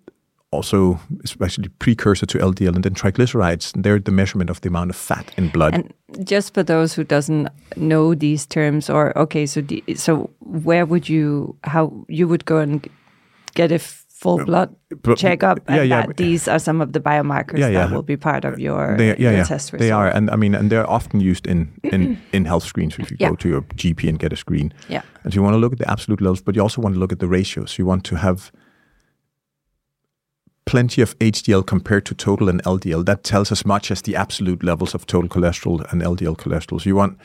Speaker 2: also especially precursor to LDL and then triglycerides they're the measurement of the amount of fat in blood.
Speaker 1: And just for those who doesn't know these terms or okay so the, so where would you how you would go and get a full blood
Speaker 2: but-
Speaker 1: checkup
Speaker 2: yeah,
Speaker 1: and
Speaker 2: yeah,
Speaker 1: that
Speaker 2: but-
Speaker 1: these are some of the biomarkers
Speaker 2: Yeah, yeah.
Speaker 1: that will be part of your,
Speaker 2: they, yeah,
Speaker 1: your
Speaker 2: yeah,
Speaker 1: test result
Speaker 2: they are, and I mean, and they're often used in in (clears throat) in health screens. If you go to your GP and get a screen,
Speaker 1: yeah
Speaker 2: and so you want to look at the absolute levels, but you also want to look at the ratios. You want to have plenty of HDL compared to total and LDL. That tells as much as the absolute levels of total cholesterol and LDL cholesterol. So you want,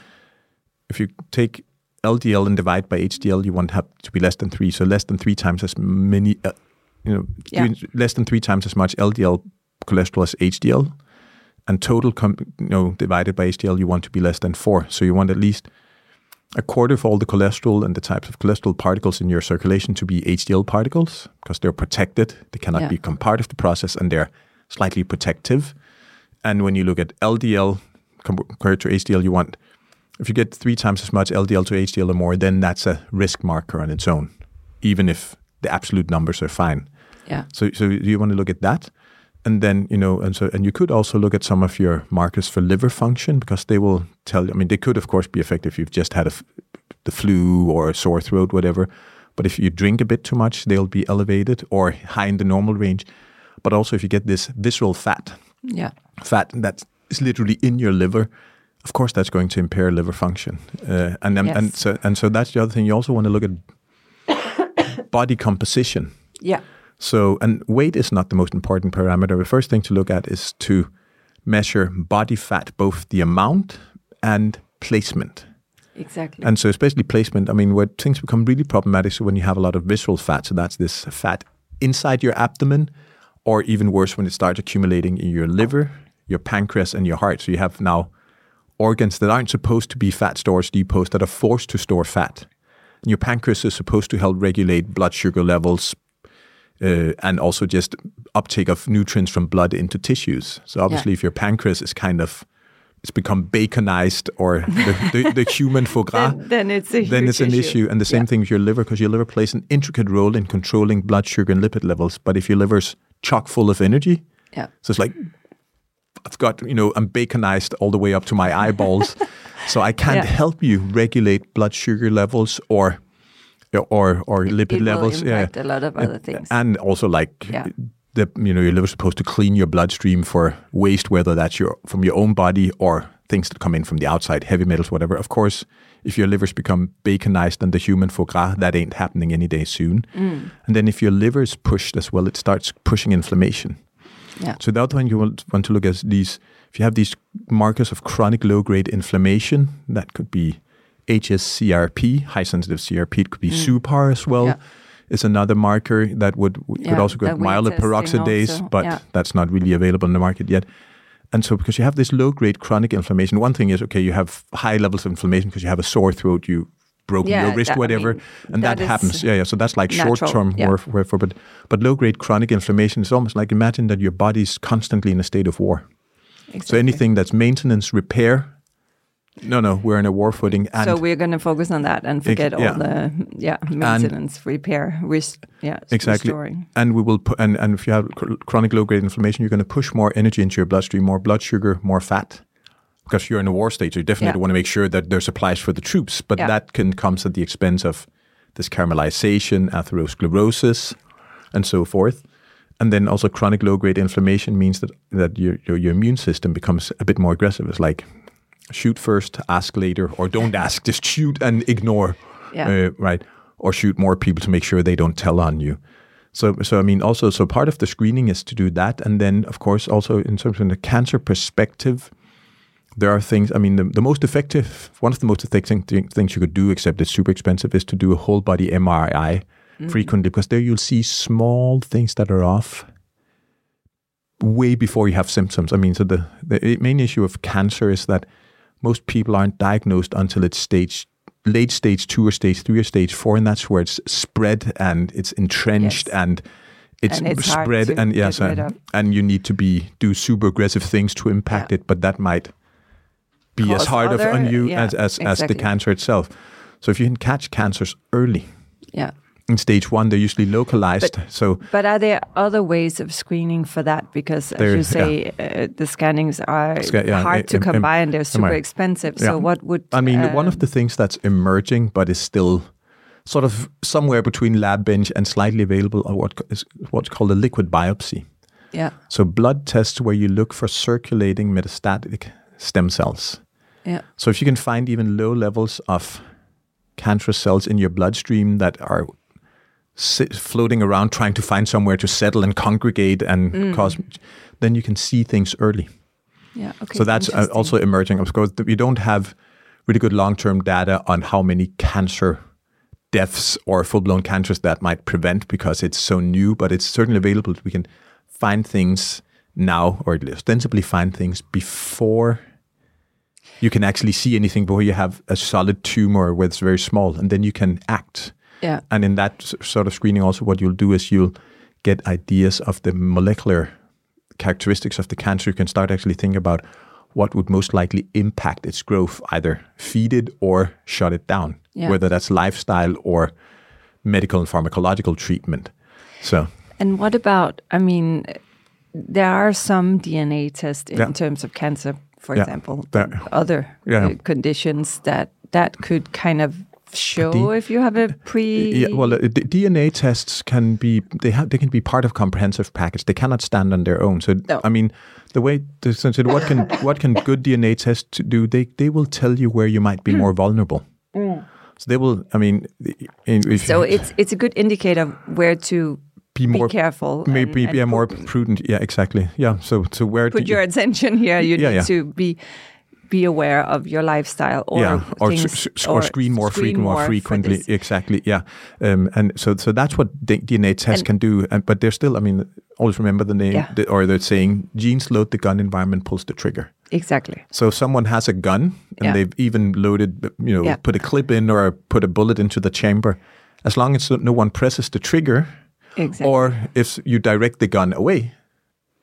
Speaker 2: if you take LDL and divide by HDL, you want to have to be less than three. So less than three times as many, uh, you know,
Speaker 1: Yeah.
Speaker 2: less than three times as much LDL cholesterol as HDL. And total, com- you know, divided by HDL, you want to be less than four. So you want at least a quarter of all the cholesterol and the types of cholesterol particles in your circulation to be HDL particles because they're protected. They cannot
Speaker 1: Yeah.
Speaker 2: become part of the process and they're slightly protective. And when you look at LDL compared to HDL, you want, if you get three times as much LDL to HDL or more, then that's a risk marker on its own, even if the absolute numbers are fine.
Speaker 1: Yeah
Speaker 2: So, so you want to look at that, and then you know, and so and you could also look at some of your markers for liver function because they will tell you. I mean, they could of course be effective if you've just had a f- the flu or a sore throat, whatever. But if you drink a bit too much, they'll be elevated or high in the normal range. But also, if you get this visceral fat,
Speaker 1: yeah
Speaker 2: fat that is literally in your liver, of course that's going to impair liver function. Uh, and then, and so and so that's the other thing. You also want to look at (coughs) body composition.
Speaker 1: Yeah.
Speaker 2: So, and weight is not the most important parameter. The first thing to look at is to measure body fat, both the amount and placement.
Speaker 1: Exactly.
Speaker 2: And so, especially placement, I mean, where things become really problematic is when you have a lot of visceral fat. So, that's this fat inside your abdomen, or even worse, when it starts accumulating in your liver, your pancreas, and your heart. So, you have now organs that aren't supposed to be fat storage depots that are forced to store fat. And your pancreas is supposed to help regulate blood sugar levels uh, and also just uptake of nutrients from blood into tissues. So obviously, if your pancreas is kind of it's become baconized or the, the, the human foie gras, (laughs)
Speaker 1: then, then it's a
Speaker 2: then it's an issue. And the same
Speaker 1: Yeah.
Speaker 2: thing with your liver, because your liver plays an intricate role in controlling blood sugar and lipid levels. But if your liver's chock full of energy,
Speaker 1: Yeah.
Speaker 2: so it's like I've got you know I'm baconized all the way up to my eyeballs, (laughs) so I can't
Speaker 1: Yeah.
Speaker 2: help you regulate blood sugar levels or or or lipid
Speaker 1: it
Speaker 2: levels.
Speaker 1: impact a lot of other things.
Speaker 2: And also like
Speaker 1: Yeah.
Speaker 2: the you know your liver's supposed to clean your bloodstream for waste, whether that's your from your own body or things that come in from the outside, heavy metals, whatever. Of course, if your liver's become baconized and the human foie gras, that ain't happening any day soon.
Speaker 1: Mm.
Speaker 2: And then if your liver is pushed as well, it starts pushing inflammation.
Speaker 1: Yeah.
Speaker 2: So the other one you want, want to look at is these, if you have these markers of chronic low-grade inflammation, that could be HSCRP, high sensitive CRP. It could be SUPAR as well.
Speaker 1: Mm. Yeah.
Speaker 2: Is another marker that would could
Speaker 1: Yeah,
Speaker 2: also go
Speaker 1: that
Speaker 2: myeloperoxidase,
Speaker 1: also,
Speaker 2: but
Speaker 1: yeah.
Speaker 2: that's not really available in the market yet. And so, because you have this low-grade chronic inflammation, one thing is okay, you have high levels of inflammation because you have a sore throat, you broken
Speaker 1: Yeah,
Speaker 2: your wrist,
Speaker 1: that- I
Speaker 2: whatever,
Speaker 1: mean,
Speaker 2: and that,
Speaker 1: that
Speaker 2: happens. Yeah, yeah. So that's like
Speaker 1: natural,
Speaker 2: short-term
Speaker 1: yeah.
Speaker 2: warfare, but but low-grade chronic inflammation is almost like imagine that your body's constantly in a state of war. So anything that's maintenance, repair, no, no, we're in a war footing. And
Speaker 1: so we're going to focus on that and forget
Speaker 2: yeah.
Speaker 1: all the yeah maintenance, repair, rest, yeah,
Speaker 2: exactly,
Speaker 1: restoring.
Speaker 2: and we will put, and, and if you have chr- chronic low-grade inflammation, you're going to push more energy into your bloodstream, more blood sugar, more fat, because you're in a war state. So you definitely
Speaker 1: Yeah.
Speaker 2: want to make sure that there's supplies for the troops, but
Speaker 1: Yeah.
Speaker 2: that can comes at the expense of this caramelization, atherosclerosis, and so forth. And then also chronic low-grade inflammation means that that your, your your immune system becomes a bit more aggressive. It's like shoot first, ask later, or don't ask, just shoot and ignore,
Speaker 1: Yeah.
Speaker 2: uh, right? Or shoot more people to make sure they don't tell on you. So, so I mean, also, so part of the screening is to do that, and then of course, also in terms of the cancer perspective, there are things. I mean, the, the most effective, one of the most effective thing, things you could do, except it's super expensive, is to do a whole body MRI frequently because there you'll see small things that are off way before you have symptoms. I mean, so the, the main issue of cancer is that most people aren't diagnosed until it's stage late stage two or stage three or stage four, and that's where it's spread and it's entrenched
Speaker 1: Yes.
Speaker 2: and it's,
Speaker 1: And it's
Speaker 2: spread and yes, and, and you need to be do super aggressive things to impact
Speaker 1: Yeah.
Speaker 2: it, but that might be as
Speaker 1: Cause
Speaker 2: hard of, on you
Speaker 1: yeah,
Speaker 2: as as, as the cancer itself. So if you can catch cancers early
Speaker 1: Yeah.
Speaker 2: In stage one, they're usually localized. so
Speaker 1: But are there other ways of screening for that? Because as you say, uh, the scannings are
Speaker 2: yeah,
Speaker 1: hard to come by and they're super expensive.
Speaker 2: Yeah.
Speaker 1: So what would
Speaker 2: I mean, one of
Speaker 1: um,
Speaker 2: the things that's emerging, but is still sort of somewhere between lab bench and slightly available, are what is what's called a liquid biopsy.
Speaker 1: yeah
Speaker 2: So blood tests where you look for circulating metastatic stem cells.
Speaker 1: yeah
Speaker 2: So if you can find even low levels of cancerous cells in your bloodstream that are sit, floating around trying to find somewhere to settle and congregate and
Speaker 1: Mm.
Speaker 2: cause, then you can see things early.
Speaker 1: yeah okay.
Speaker 2: so that's uh, also emerging. Of course, we don't have really good long-term data on how many cancer deaths or full-blown cancers that might prevent because it's so new, but it's certainly available. We can find things now, or ostensibly find things before you can actually see anything, before you have a solid tumor where it's very small, and then you can act.
Speaker 1: Yeah
Speaker 2: And in that sort of screening, also what you'll do is you'll get ideas of the molecular characteristics of the cancer. You can start actually thinking about what would most likely impact its growth, either feed it or shut it down,
Speaker 1: Yeah.
Speaker 2: whether that's lifestyle or medical and pharmacological treatment. So,
Speaker 1: And what about? I mean, there are some DNA tests in
Speaker 2: Yeah.
Speaker 1: terms of cancer, for
Speaker 2: Yeah.
Speaker 1: example,
Speaker 2: There-
Speaker 1: other uh, conditions that that could kind of show
Speaker 2: D-
Speaker 1: if you have a (laughs) pre.
Speaker 2: yeah, well, uh, DNA tests can be they have they can be part of comprehensive package. They cannot stand on their own. So,
Speaker 1: No.
Speaker 2: I mean, the way the, so what can (laughs) what can good DNA tests do? They they will tell you where you might be more vulnerable. So they will. I mean,
Speaker 1: So it's it's a good indicator where to
Speaker 2: be more
Speaker 1: careful.
Speaker 2: maybe
Speaker 1: and-
Speaker 2: be
Speaker 1: and
Speaker 2: more prudent. Yeah, exactly. Yeah. So so where
Speaker 1: to
Speaker 2: put
Speaker 1: your
Speaker 2: you,
Speaker 1: attention here. You
Speaker 2: Yeah,
Speaker 1: need
Speaker 2: yeah.
Speaker 1: to be be aware of your lifestyle or
Speaker 2: yeah or,
Speaker 1: things,
Speaker 2: s- s- or, screen more
Speaker 1: screen
Speaker 2: frequent, more frequently. Exactly. Yeah. Um, and so so that's what D- DNA tests
Speaker 1: And-
Speaker 2: can do. And but they're still. I mean, always remember the name
Speaker 1: Yeah.
Speaker 2: the, or the saying: "Genes load the gun, environment pulls the trigger."
Speaker 1: Exactly.
Speaker 2: So if someone has a gun and
Speaker 1: Yeah.
Speaker 2: they've even loaded, you know,
Speaker 1: Yeah.
Speaker 2: put a clip in or put a bullet into the chamber, as long as no one presses the trigger,
Speaker 1: Exactly.
Speaker 2: or if you direct the gun away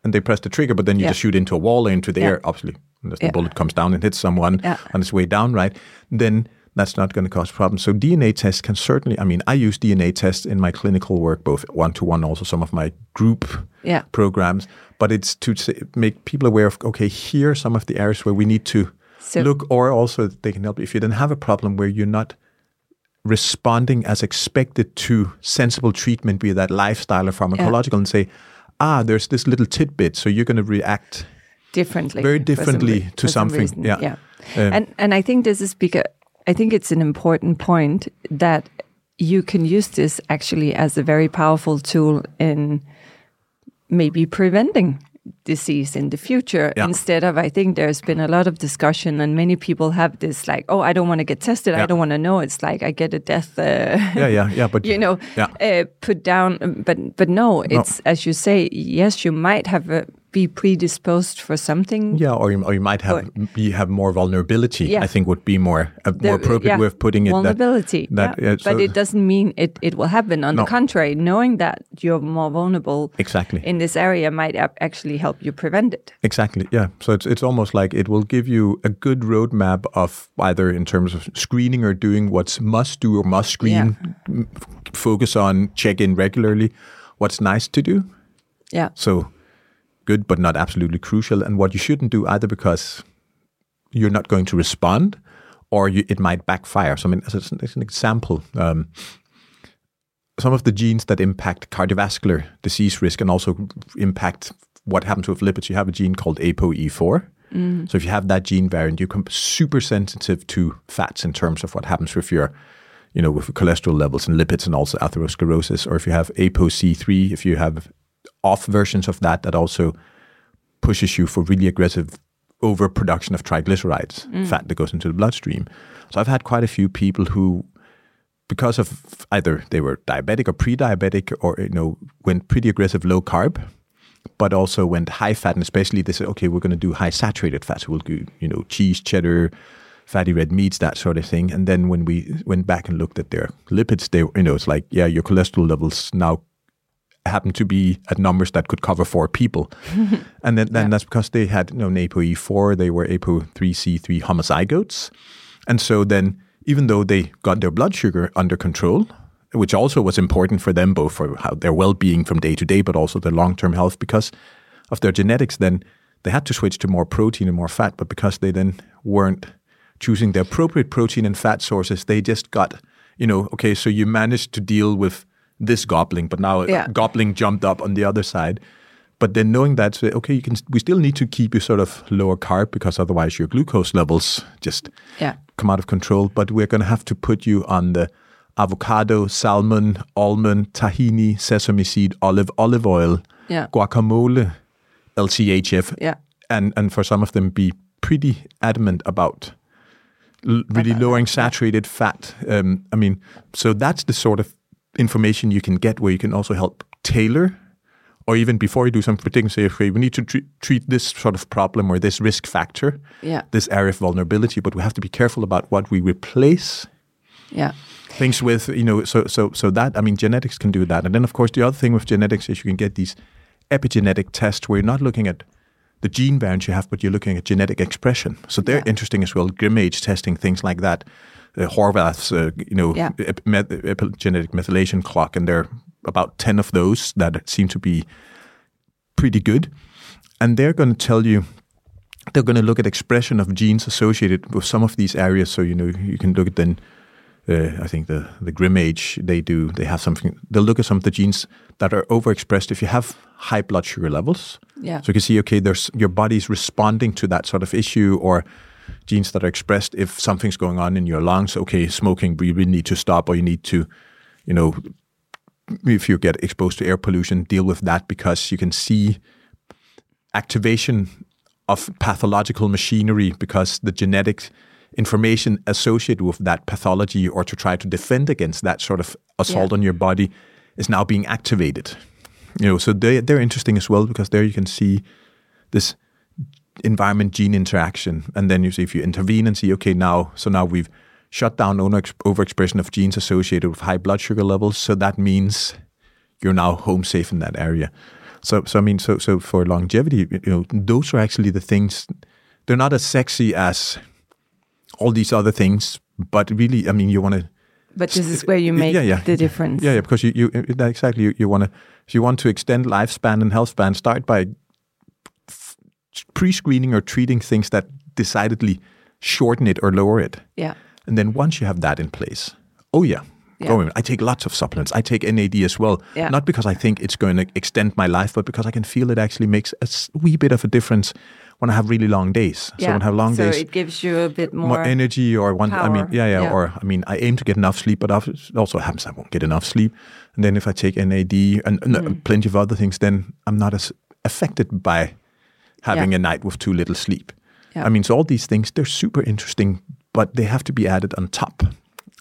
Speaker 2: and they press the trigger, but then you just shoot into a wall or into the air, obviously, unless the
Speaker 1: Yeah.
Speaker 2: bullet comes down and hits someone
Speaker 1: Yeah.
Speaker 2: on its way down, right? Then that's not going to cause problems. So DNA tests can certainly, I mean, I use DNA tests in my clinical work, both one to one, also some of my group
Speaker 1: Yeah.
Speaker 2: programs. But it's to make people aware of, okay, here are some of the areas where we need to
Speaker 1: So-
Speaker 2: look, or also they can help you if you then have a problem where you're not responding as expected to sensible treatment, be that lifestyle or pharmacological, and say, ah, there's this little tidbit, so you're going to react
Speaker 1: differently,
Speaker 2: very
Speaker 1: for some
Speaker 2: differently to
Speaker 1: for some
Speaker 2: something. Yeah.
Speaker 1: yeah.
Speaker 2: Um,
Speaker 1: and and I think this is because I think it's an important point that you can use this actually as a very powerful tool in maybe preventing disease in the future
Speaker 2: Yeah.
Speaker 1: instead of i think there's been a lot of discussion and many people have this like oh i don't want to get tested i don't want to know it's like i get a death uh,
Speaker 2: yeah, yeah, yeah. But (laughs)
Speaker 1: you know
Speaker 2: yeah.
Speaker 1: uh, put down but but no it's as you say yes you might have uh, be predisposed for something
Speaker 2: Yeah, or you, or you might have you have more vulnerability.
Speaker 1: Yeah.
Speaker 2: I think would be more a
Speaker 1: the-
Speaker 2: more appropriate
Speaker 1: yeah,
Speaker 2: way of putting it. that-
Speaker 1: vulnerability.
Speaker 2: that,
Speaker 1: yeah.
Speaker 2: yeah, so-
Speaker 1: but it doesn't mean it, it will happen. On
Speaker 2: No.
Speaker 1: the contrary, knowing that you're more vulnerable
Speaker 2: Exactly.
Speaker 1: in this area might actually help you prevent it.
Speaker 2: Exactly. Yeah. So it's it's almost like it will give you a good roadmap of either in terms of screening or doing what's must do or must screen, focus on, check in regularly, what's nice to do.
Speaker 1: Yeah,
Speaker 2: So good, but not absolutely crucial, and what you shouldn't do either because you're not going to respond, or you, it might backfire. So I mean, as, a- as an example. Um, some of the genes that impact cardiovascular disease risk and also impact what happens with lipids. You have a gene called ApoE4. So if you have that gene variant, you're com- super sensitive to fats in terms of what happens with your, you know, with cholesterol levels and lipids and also atherosclerosis. Or if you have ApoC3, if you have off versions of that, that also pushes you for really aggressive overproduction of triglycerides, mm. fat that goes into the bloodstream. So I've had quite a few people who because of either they were diabetic or pre-diabetic or you know went pretty aggressive low carb but also went high fat and especially they said okay we're going to do high saturated fats. We'll do you know cheese cheddar fatty red meats that sort of thing. And then when we went back and looked at their lipids they you know it's like yeah your cholesterol levels now happen to be at numbers that could cover four people (laughs) and then, then
Speaker 1: Yeah.
Speaker 2: that's because they had you know an ApoE4 they were APO3C3 homozygotes and so then, even though they got their blood sugar under control, which also was important for them, both for how their well being from day to day, but also their long term health, because of their genetics, then they had to switch to more protein and more fat. But because they then weren't choosing the appropriate protein and fat sources, they just got, you know, okay, so you managed to deal with this gobbling, but now
Speaker 1: Yeah.
Speaker 2: gobbling jumped up on the other side. But then knowing that, so, okay, you can, we still need to keep you sort of lower carb because otherwise your glucose levels just
Speaker 1: yeah,
Speaker 2: come out of control. But we're going to have to put you on the avocado, salmon, almond, tahini, sesame seed, olive, olive oil,
Speaker 1: yeah,
Speaker 2: guacamole, LCHF,
Speaker 1: yeah.
Speaker 2: and and for some of them be pretty adamant about l- really lowering saturated fat. Um, I mean, so that's the sort of information you can get where you can also help tailor, or even before you do something particular, say, okay, we need to treat, treat this sort of problem or this risk factor,
Speaker 1: Yeah.
Speaker 2: this area of vulnerability, but we have to be careful about what we replace
Speaker 1: Yeah.
Speaker 2: things with you know so so so that i mean genetics can do that and then of course the other thing with genetics is you can get these epigenetic tests where you're not looking at the gene variants you have but you're looking at genetic expression so they're
Speaker 1: Yeah.
Speaker 2: interesting as well grimage testing things like that uh, horvath's uh, you know
Speaker 1: Yeah.
Speaker 2: met- epigenetic methylation clock and there are about 10 of those that seem to be pretty good and they're going to tell you they're going to look at expression of genes associated with some of these areas so you know you can look at then uh, I think the the Grim Age they do they have something they'll look at some of the genes that are overexpressed if you have high blood sugar levels.
Speaker 1: Yeah.
Speaker 2: So you can see okay, there's your body's responding to that sort of issue or genes that are expressed if something's going on in your lungs. Okay, smoking, we really need to stop, or you need to, you know, if you get exposed to air pollution, deal with that because you can see activation of pathological machinery because the genetic information associated with that pathology or to try to defend against that sort of assault
Speaker 1: Yeah.
Speaker 2: on your body is now being activated. You know, so they they're interesting as well because there you can see this environment gene interaction, and then you see if you intervene and see, okay, now so now we've shut down overexpression of genes associated with high blood sugar levels, so that means you're now home safe in that area. So, so I mean, so so for longevity, you know, those are actually the things. They're not as sexy as all these other things, but really, I mean, you want to
Speaker 1: But this is where you make
Speaker 2: yeah, yeah.
Speaker 1: the difference.
Speaker 2: yeah, yeah, because you, you that exactly you, you want to if you want to extend lifespan and health span, start by pre-screening or treating things that decidedly shorten it or lower it,
Speaker 1: Yeah.
Speaker 2: and then once you have that in place, oh yeah.
Speaker 1: Yeah.
Speaker 2: I take lots of supplements. I take NAD as well.
Speaker 1: Yeah.
Speaker 2: Not because I think it's going to extend my life, but because I can feel it actually makes a wee bit of a difference when I have really long days.
Speaker 1: Yeah.
Speaker 2: So when I have long
Speaker 1: so
Speaker 2: days,
Speaker 1: it gives you a bit more,
Speaker 2: more, energy or one i mean yeah, yeah
Speaker 1: Yeah.
Speaker 2: or i mean i aim to get enough sleep but it also happens i won't get enough sleep and then if i take nad and, and
Speaker 1: Mm.
Speaker 2: plenty of other things then i'm not as affected by having a night with too little sleep
Speaker 1: Yeah.
Speaker 2: i mean so all these things they're super interesting but they have to be added on top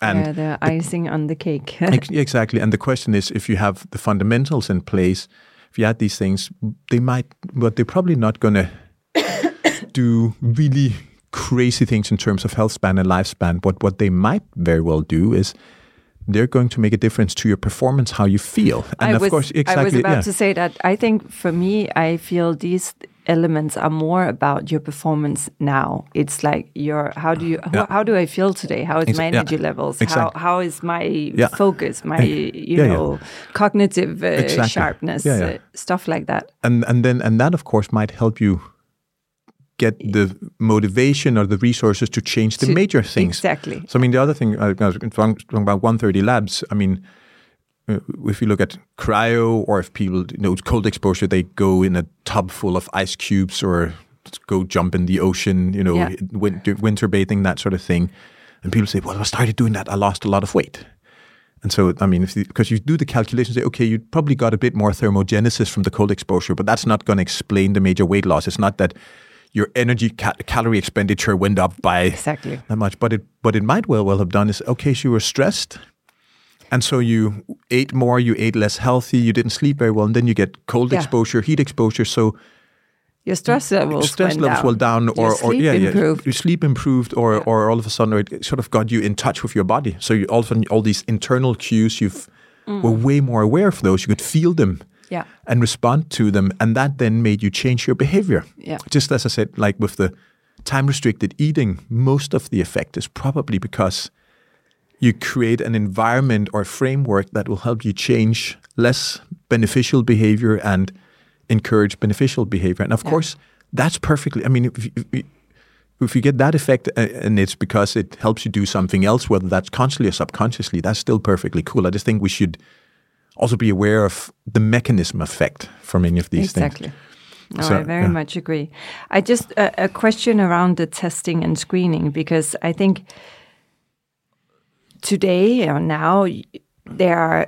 Speaker 2: and
Speaker 1: yeah, the icing on the cake. (laughs)
Speaker 2: Exactly. And the question is, if you have the fundamentals in place, if you add these things, they might, but they're probably not going (coughs) to do really crazy things in terms of health span and lifespan. But what they might very well do is they're going to make a difference to your performance, how you feel. And
Speaker 1: I
Speaker 2: of
Speaker 1: was,
Speaker 2: course,
Speaker 1: I was about
Speaker 2: yeah.
Speaker 1: to say that I think for me, I feel these elements are more about your performance now. It's like your how do you how,
Speaker 2: Yeah.
Speaker 1: how do I feel today? How is
Speaker 2: Ex-
Speaker 1: my
Speaker 2: yeah.
Speaker 1: energy levels?
Speaker 2: Exactly.
Speaker 1: How how is my
Speaker 2: Yeah.
Speaker 1: focus? My you
Speaker 2: yeah, yeah.
Speaker 1: know cognitive uh,
Speaker 2: Exactly.
Speaker 1: sharpness,
Speaker 2: Yeah, yeah.
Speaker 1: Uh, stuff like that.
Speaker 2: and and then and that of course might help you get the motivation or the resources to change the
Speaker 1: To-
Speaker 2: major things.
Speaker 1: Exactly.
Speaker 2: So I mean, the other thing I was talking about 130 labs. I mean, uh, Uh, if you look at cryo, or if people you know cold exposure, they go in a tub full of ice cubes, or go jump in the ocean. You know,
Speaker 1: Yeah.
Speaker 2: winter, winter bathing, that sort of thing. And people say, "Well, I started doing that. I lost a lot of weight." And so, I mean, because you do the calculations, say, okay, you probably got a bit more thermogenesis from the cold exposure, but that's not going to explain the major weight loss. It's not that your energy ca- calorie expenditure went up by
Speaker 1: Exactly.
Speaker 2: that much. But it, what it might well well have done is, okay, so you were stressed, and so you ate more, you ate less healthy, you didn't sleep very well, and then you get cold
Speaker 1: Yeah.
Speaker 2: exposure, heat exposure. So
Speaker 1: Your stress levels
Speaker 2: stress
Speaker 1: went
Speaker 2: levels
Speaker 1: down.
Speaker 2: were down, or,
Speaker 1: Your sleep
Speaker 2: yeah, yeah,
Speaker 1: improved.
Speaker 2: your sleep improved, or or all of a sudden it sort of got you in touch with your body. So you all of a sudden all these internal cues you've mm. were way more aware of those. You could feel them
Speaker 1: Yeah.
Speaker 2: and respond to them, and that then made you change your behavior.
Speaker 1: Yeah.
Speaker 2: Just as I said, like with the time restricted eating, most of the effect is probably because you create an environment or framework that will help you change less beneficial behavior and encourage beneficial behavior. And of
Speaker 1: Yeah.
Speaker 2: course, that's perfectly. I mean, if, if, if you get that effect uh, and it's because it helps you do something else, whether that's consciously or subconsciously, that's still perfectly cool. I just think we should also be aware of the mechanism effect for many of these things.
Speaker 1: exactly. No,
Speaker 2: So,
Speaker 1: I very
Speaker 2: yeah.
Speaker 1: much agree. I just a, a question around the testing and screening because I think today or now there are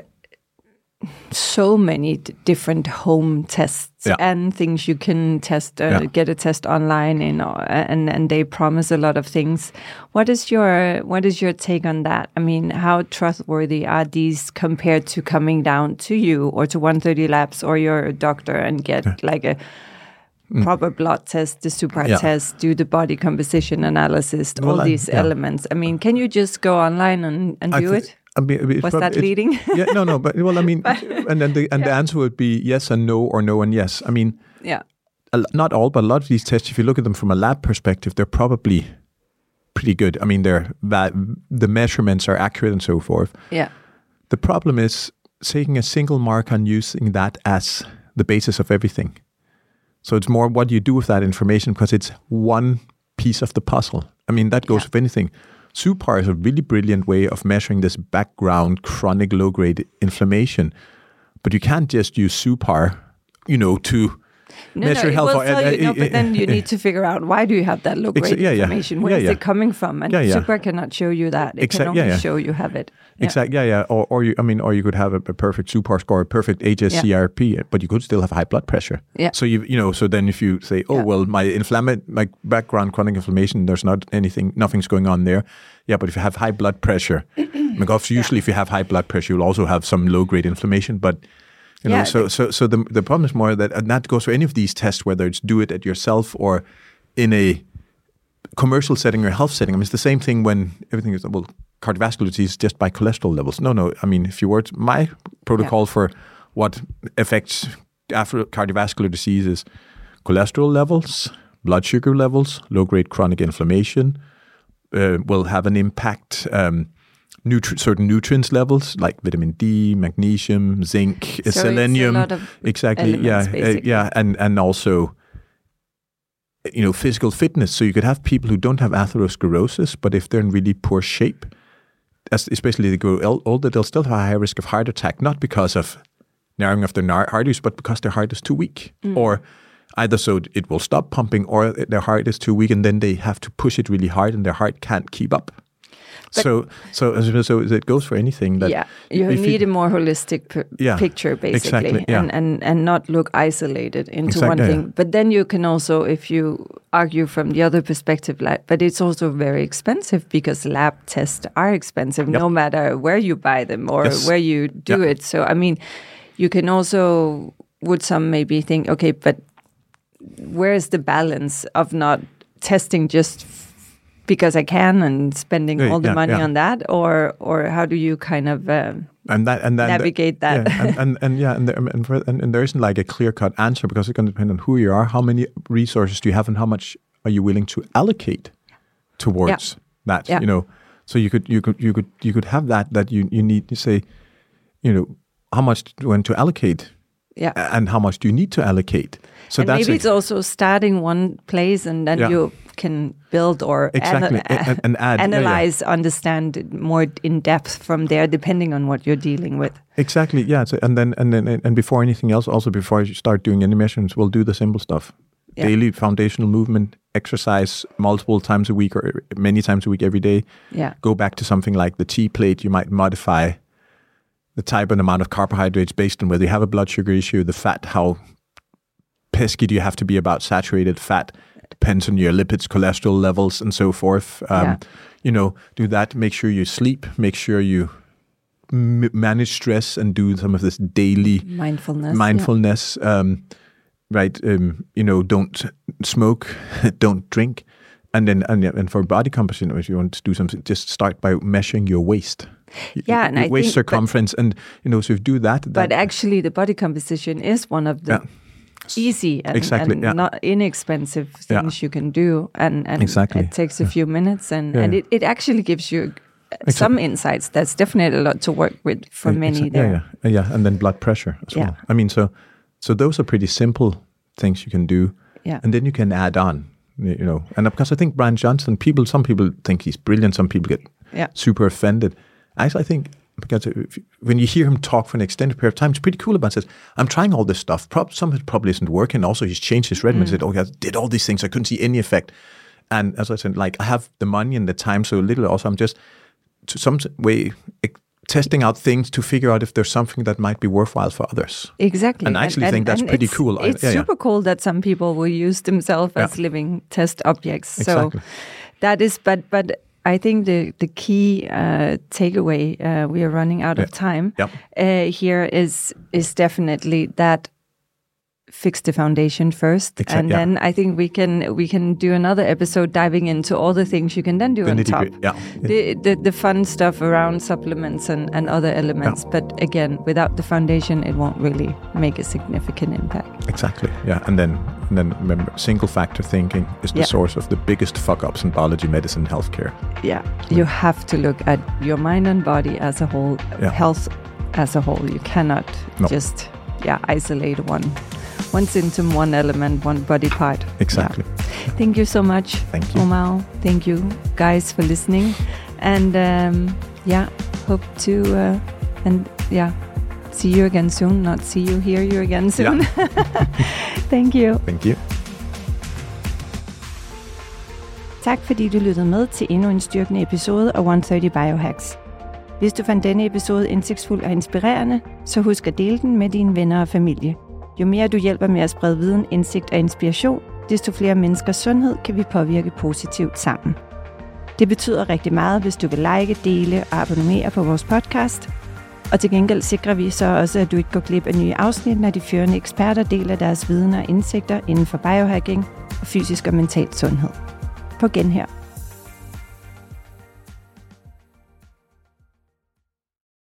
Speaker 1: so many d- different home tests
Speaker 2: Yeah.
Speaker 1: and things you can test, uh,
Speaker 2: Yeah.
Speaker 1: get a test online, and and and they promise a lot of things. What is your what is your take on that? I mean, how trustworthy are these compared to coming down to you or to 130 Labs or your doctor and get like a proper blood test, the super
Speaker 2: Mm. Yeah.
Speaker 1: test, do the body composition analysis,
Speaker 2: Well,
Speaker 1: all these
Speaker 2: yeah.
Speaker 1: elements? I mean, can you just go online and, and
Speaker 2: I
Speaker 1: do it?
Speaker 2: I mean,
Speaker 1: Was that leading? (laughs)
Speaker 2: yeah, no, no, but well, I mean, (laughs) and then the and the answer would be yes and no or no and yes. I mean,
Speaker 1: Yeah.
Speaker 2: a, not all, but a lot of these tests, if you look at them from a lab perspective, they're probably pretty good. I mean, they're that the measurements are accurate and so forth.
Speaker 1: Yeah.
Speaker 2: The problem is taking a single mark and using that as the basis of everything. So it's more what you do with that information because it's one piece of the puzzle. I mean, that goes
Speaker 1: Yeah.
Speaker 2: with anything. SUPAR is a really brilliant way of measuring this background chronic low grade inflammation. But you can't just use SUPAR, you know, to
Speaker 1: no,
Speaker 2: measure
Speaker 1: no,
Speaker 2: health.
Speaker 1: It will tell you, no,
Speaker 2: uh,
Speaker 1: but then you
Speaker 2: uh,
Speaker 1: need to figure out why do you have that low
Speaker 2: Exa-
Speaker 1: grade
Speaker 2: yeah, yeah.
Speaker 1: information? Where
Speaker 2: Yeah,
Speaker 1: is
Speaker 2: yeah.
Speaker 1: it coming from? And
Speaker 2: Yeah, yeah.
Speaker 1: SUPAR cannot show you that. It
Speaker 2: Exact-
Speaker 1: can only
Speaker 2: yeah, yeah.
Speaker 1: show you have it. Yeah.
Speaker 2: Exactly. Yeah, yeah. Or, or you, I mean, or you could have a, a perfect SUPAR score, a perfect HSCRP, but you could still have high blood pressure.
Speaker 1: Yeah.
Speaker 2: So you, you know, so then if you say, oh
Speaker 1: Yeah.
Speaker 2: well, my inflammation, my background chronic inflammation, there's not anything, nothing's going on there. Yeah, but if you have high blood pressure, (coughs) because usually if you have high blood pressure, you'll also have some low grade inflammation, but. You know,
Speaker 1: Yeah,
Speaker 2: so so so the the problem is more that and that goes for any of these tests, whether it's do it at yourself or in a commercial setting or health setting. I mean, it's the same thing when everything is well, cardiovascular disease just by cholesterol levels. No, no. I mean, if you were to, my protocol for what affects after cardiovascular disease is cholesterol levels, blood sugar levels, low grade chronic inflammation uh, will have an impact. Um, nutri- certain nutrients levels like vitamin D, magnesium, zinc,
Speaker 1: a
Speaker 2: selenium. exactly.
Speaker 1: elements,
Speaker 2: Yeah, uh, yeah, and and also you know physical fitness. So you could have people who don't have atherosclerosis, but if they're in really poor shape, as especially they grow older, they'll still have a high risk of heart attack, not because of narrowing of their arteries, but because their heart is too weak,
Speaker 1: Mm.
Speaker 2: or either so it will stop pumping, or their heart is too weak, and then they have to push it really hard, and their heart can't keep up. So, so, so it goes for anything that
Speaker 1: yeah, you need a more holistic p-
Speaker 2: Yeah,
Speaker 1: picture, basically,
Speaker 2: exactly, yeah.
Speaker 1: and, and and not look isolated into
Speaker 2: Exact-
Speaker 1: one thing.
Speaker 2: yeah.
Speaker 1: But then you can also, if you argue from the other perspective, like, but it's also very expensive because lab tests are expensive, no matter where you buy them or
Speaker 2: Yes.
Speaker 1: where you do
Speaker 2: Yeah.
Speaker 1: it. So I mean, you can also would some maybe think, okay, but where's the balance of not testing just because I can and spending
Speaker 2: Yeah,
Speaker 1: all the
Speaker 2: yeah,
Speaker 1: money
Speaker 2: yeah.
Speaker 1: on that, or or how do you kind of um,
Speaker 2: and that and that
Speaker 1: navigate that?
Speaker 2: Yeah, and, and, and yeah, and there, and, for, and, and there isn't like a clear cut answer because it's going to depend on who you are, how many resources do you have, and how much are you willing to allocate towards that. You know, so you could you could you could you could have that that you you need to say, you know, how much do you want to allocate,
Speaker 1: yeah.
Speaker 2: and how much do you need to allocate. So
Speaker 1: and
Speaker 2: that's
Speaker 1: maybe
Speaker 2: it.
Speaker 1: it's also starting one place and then
Speaker 2: Yeah.
Speaker 1: you can build or
Speaker 2: Exactly,
Speaker 1: ana-
Speaker 2: and- and add, yeah, yeah.
Speaker 1: analyze, understand more in depth from there, depending on what you're dealing with.
Speaker 2: Exactly. Yeah. So, and then and then and before anything else, also before you start doing any measurements, we'll do the simple stuff:
Speaker 1: Yeah.
Speaker 2: daily foundational movement, exercise multiple times a week or uh, many times a week every day.
Speaker 1: Yeah.
Speaker 2: Go back to something like the T plate. You might modify the type and amount of carbohydrates based on whether you have a blood sugar issue, the fat, how pesky do you have to be about saturated fat. Depends on your lipids, cholesterol levels, and so forth. Um,
Speaker 1: Yeah.
Speaker 2: You know, do that. Make sure you sleep. Make sure you m- manage stress and do some of this daily
Speaker 1: Mindfulness. yeah.
Speaker 2: mindfulness um, right um, you know don't smoke (laughs) don't drink and then and, and for body composition if you want to do something just start by measuring your waist
Speaker 1: Yeah, and
Speaker 2: your
Speaker 1: I
Speaker 2: waist
Speaker 1: think- but-
Speaker 2: circumference and you know so if you do that,
Speaker 1: But actually, the body composition is one of the
Speaker 2: Yeah.
Speaker 1: Easy and,
Speaker 2: Exactly,
Speaker 1: and
Speaker 2: yeah.
Speaker 1: not inexpensive
Speaker 2: Yeah.
Speaker 1: things you can do, and, and
Speaker 2: Exactly,
Speaker 1: it takes a few minutes, and,
Speaker 2: Yeah,
Speaker 1: and
Speaker 2: yeah.
Speaker 1: it, it actually gives you uh, some insights. That's definitely a lot to work with for
Speaker 2: Ex-
Speaker 1: many
Speaker 2: exa-
Speaker 1: there.
Speaker 2: Yeah, yeah, yeah, and then blood pressure as
Speaker 1: Yeah.
Speaker 2: well. I mean, so so those are pretty simple things you can do,
Speaker 1: Yeah.
Speaker 2: and then you can add on, you know. And because I think Bryan Johnson, people, some people think he's brilliant, some people get
Speaker 1: Yeah.
Speaker 2: super offended. Actually, I think because if, when you hear him talk for an extended period of time, it's pretty cool about it. Says, I'm trying all this stuff. Prob- some of it probably isn't working. Also, he's changed his regimen. Mm. Said, oh, yeah, did all these things. I couldn't see any effect. And as I said, like I have the money and the time so little. Also, I'm just to some way ex- testing out things to figure out if there's something that might be worthwhile for others.
Speaker 1: Exactly.
Speaker 2: And I actually think that's pretty
Speaker 1: it's-
Speaker 2: cool.
Speaker 1: It's
Speaker 2: yeah, yeah.
Speaker 1: super cool that some people will use themselves as living test objects.
Speaker 2: Exactly.
Speaker 1: So that is, but but I think the the key uh, takeaway uh, we are running out of time uh, here is is definitely that fix the foundation first and
Speaker 2: yeah.
Speaker 1: then i think we can we can do another episode diving into all the things you can then do
Speaker 2: The
Speaker 1: on top
Speaker 2: yeah.
Speaker 1: the, the the fun stuff around supplements and, and other elements but again without the foundation it won't really make a significant impact
Speaker 2: Exactly. Yeah. And then and then remember, single factor thinking is the
Speaker 1: Yeah.
Speaker 2: source of the biggest fuck ups in biology, medicine, healthcare.
Speaker 1: yeah you have to look at your mind and body as a whole
Speaker 2: Yeah.
Speaker 1: health as a whole you cannot
Speaker 2: No.
Speaker 1: just yeah isolate one one symptom one element one body part
Speaker 2: Exactly.
Speaker 1: Yeah. thank you so much
Speaker 2: Thank you.
Speaker 1: Umahro thank you guys for listening And um, yeah, hope to uh, and yeah, see you again soon. Not see you, hear you again soon.
Speaker 2: Yeah. (laughs)
Speaker 1: Thank you.
Speaker 2: Thank you.
Speaker 1: Tak fordi du lyttede med til endnu en styrkende episode af 130 Biohacks. Hvis du fandt denne episode indsigtsfuld og inspirerende, så husk at dele den med dine venner og familie. Jo mere du hjælper med at sprede viden, indsigt og inspiration, desto flere menneskers sundhed kan vi påvirke positivt sammen. Det betyder rigtig meget, hvis du vil like, dele og abonnere på vores podcast. Og til gengæld sikrer vi så også, at du ikke går glip af nye afsnit, når de førende eksperter deler deres viden og indsigter inden for biohacking og fysisk og mental sundhed. På genhør.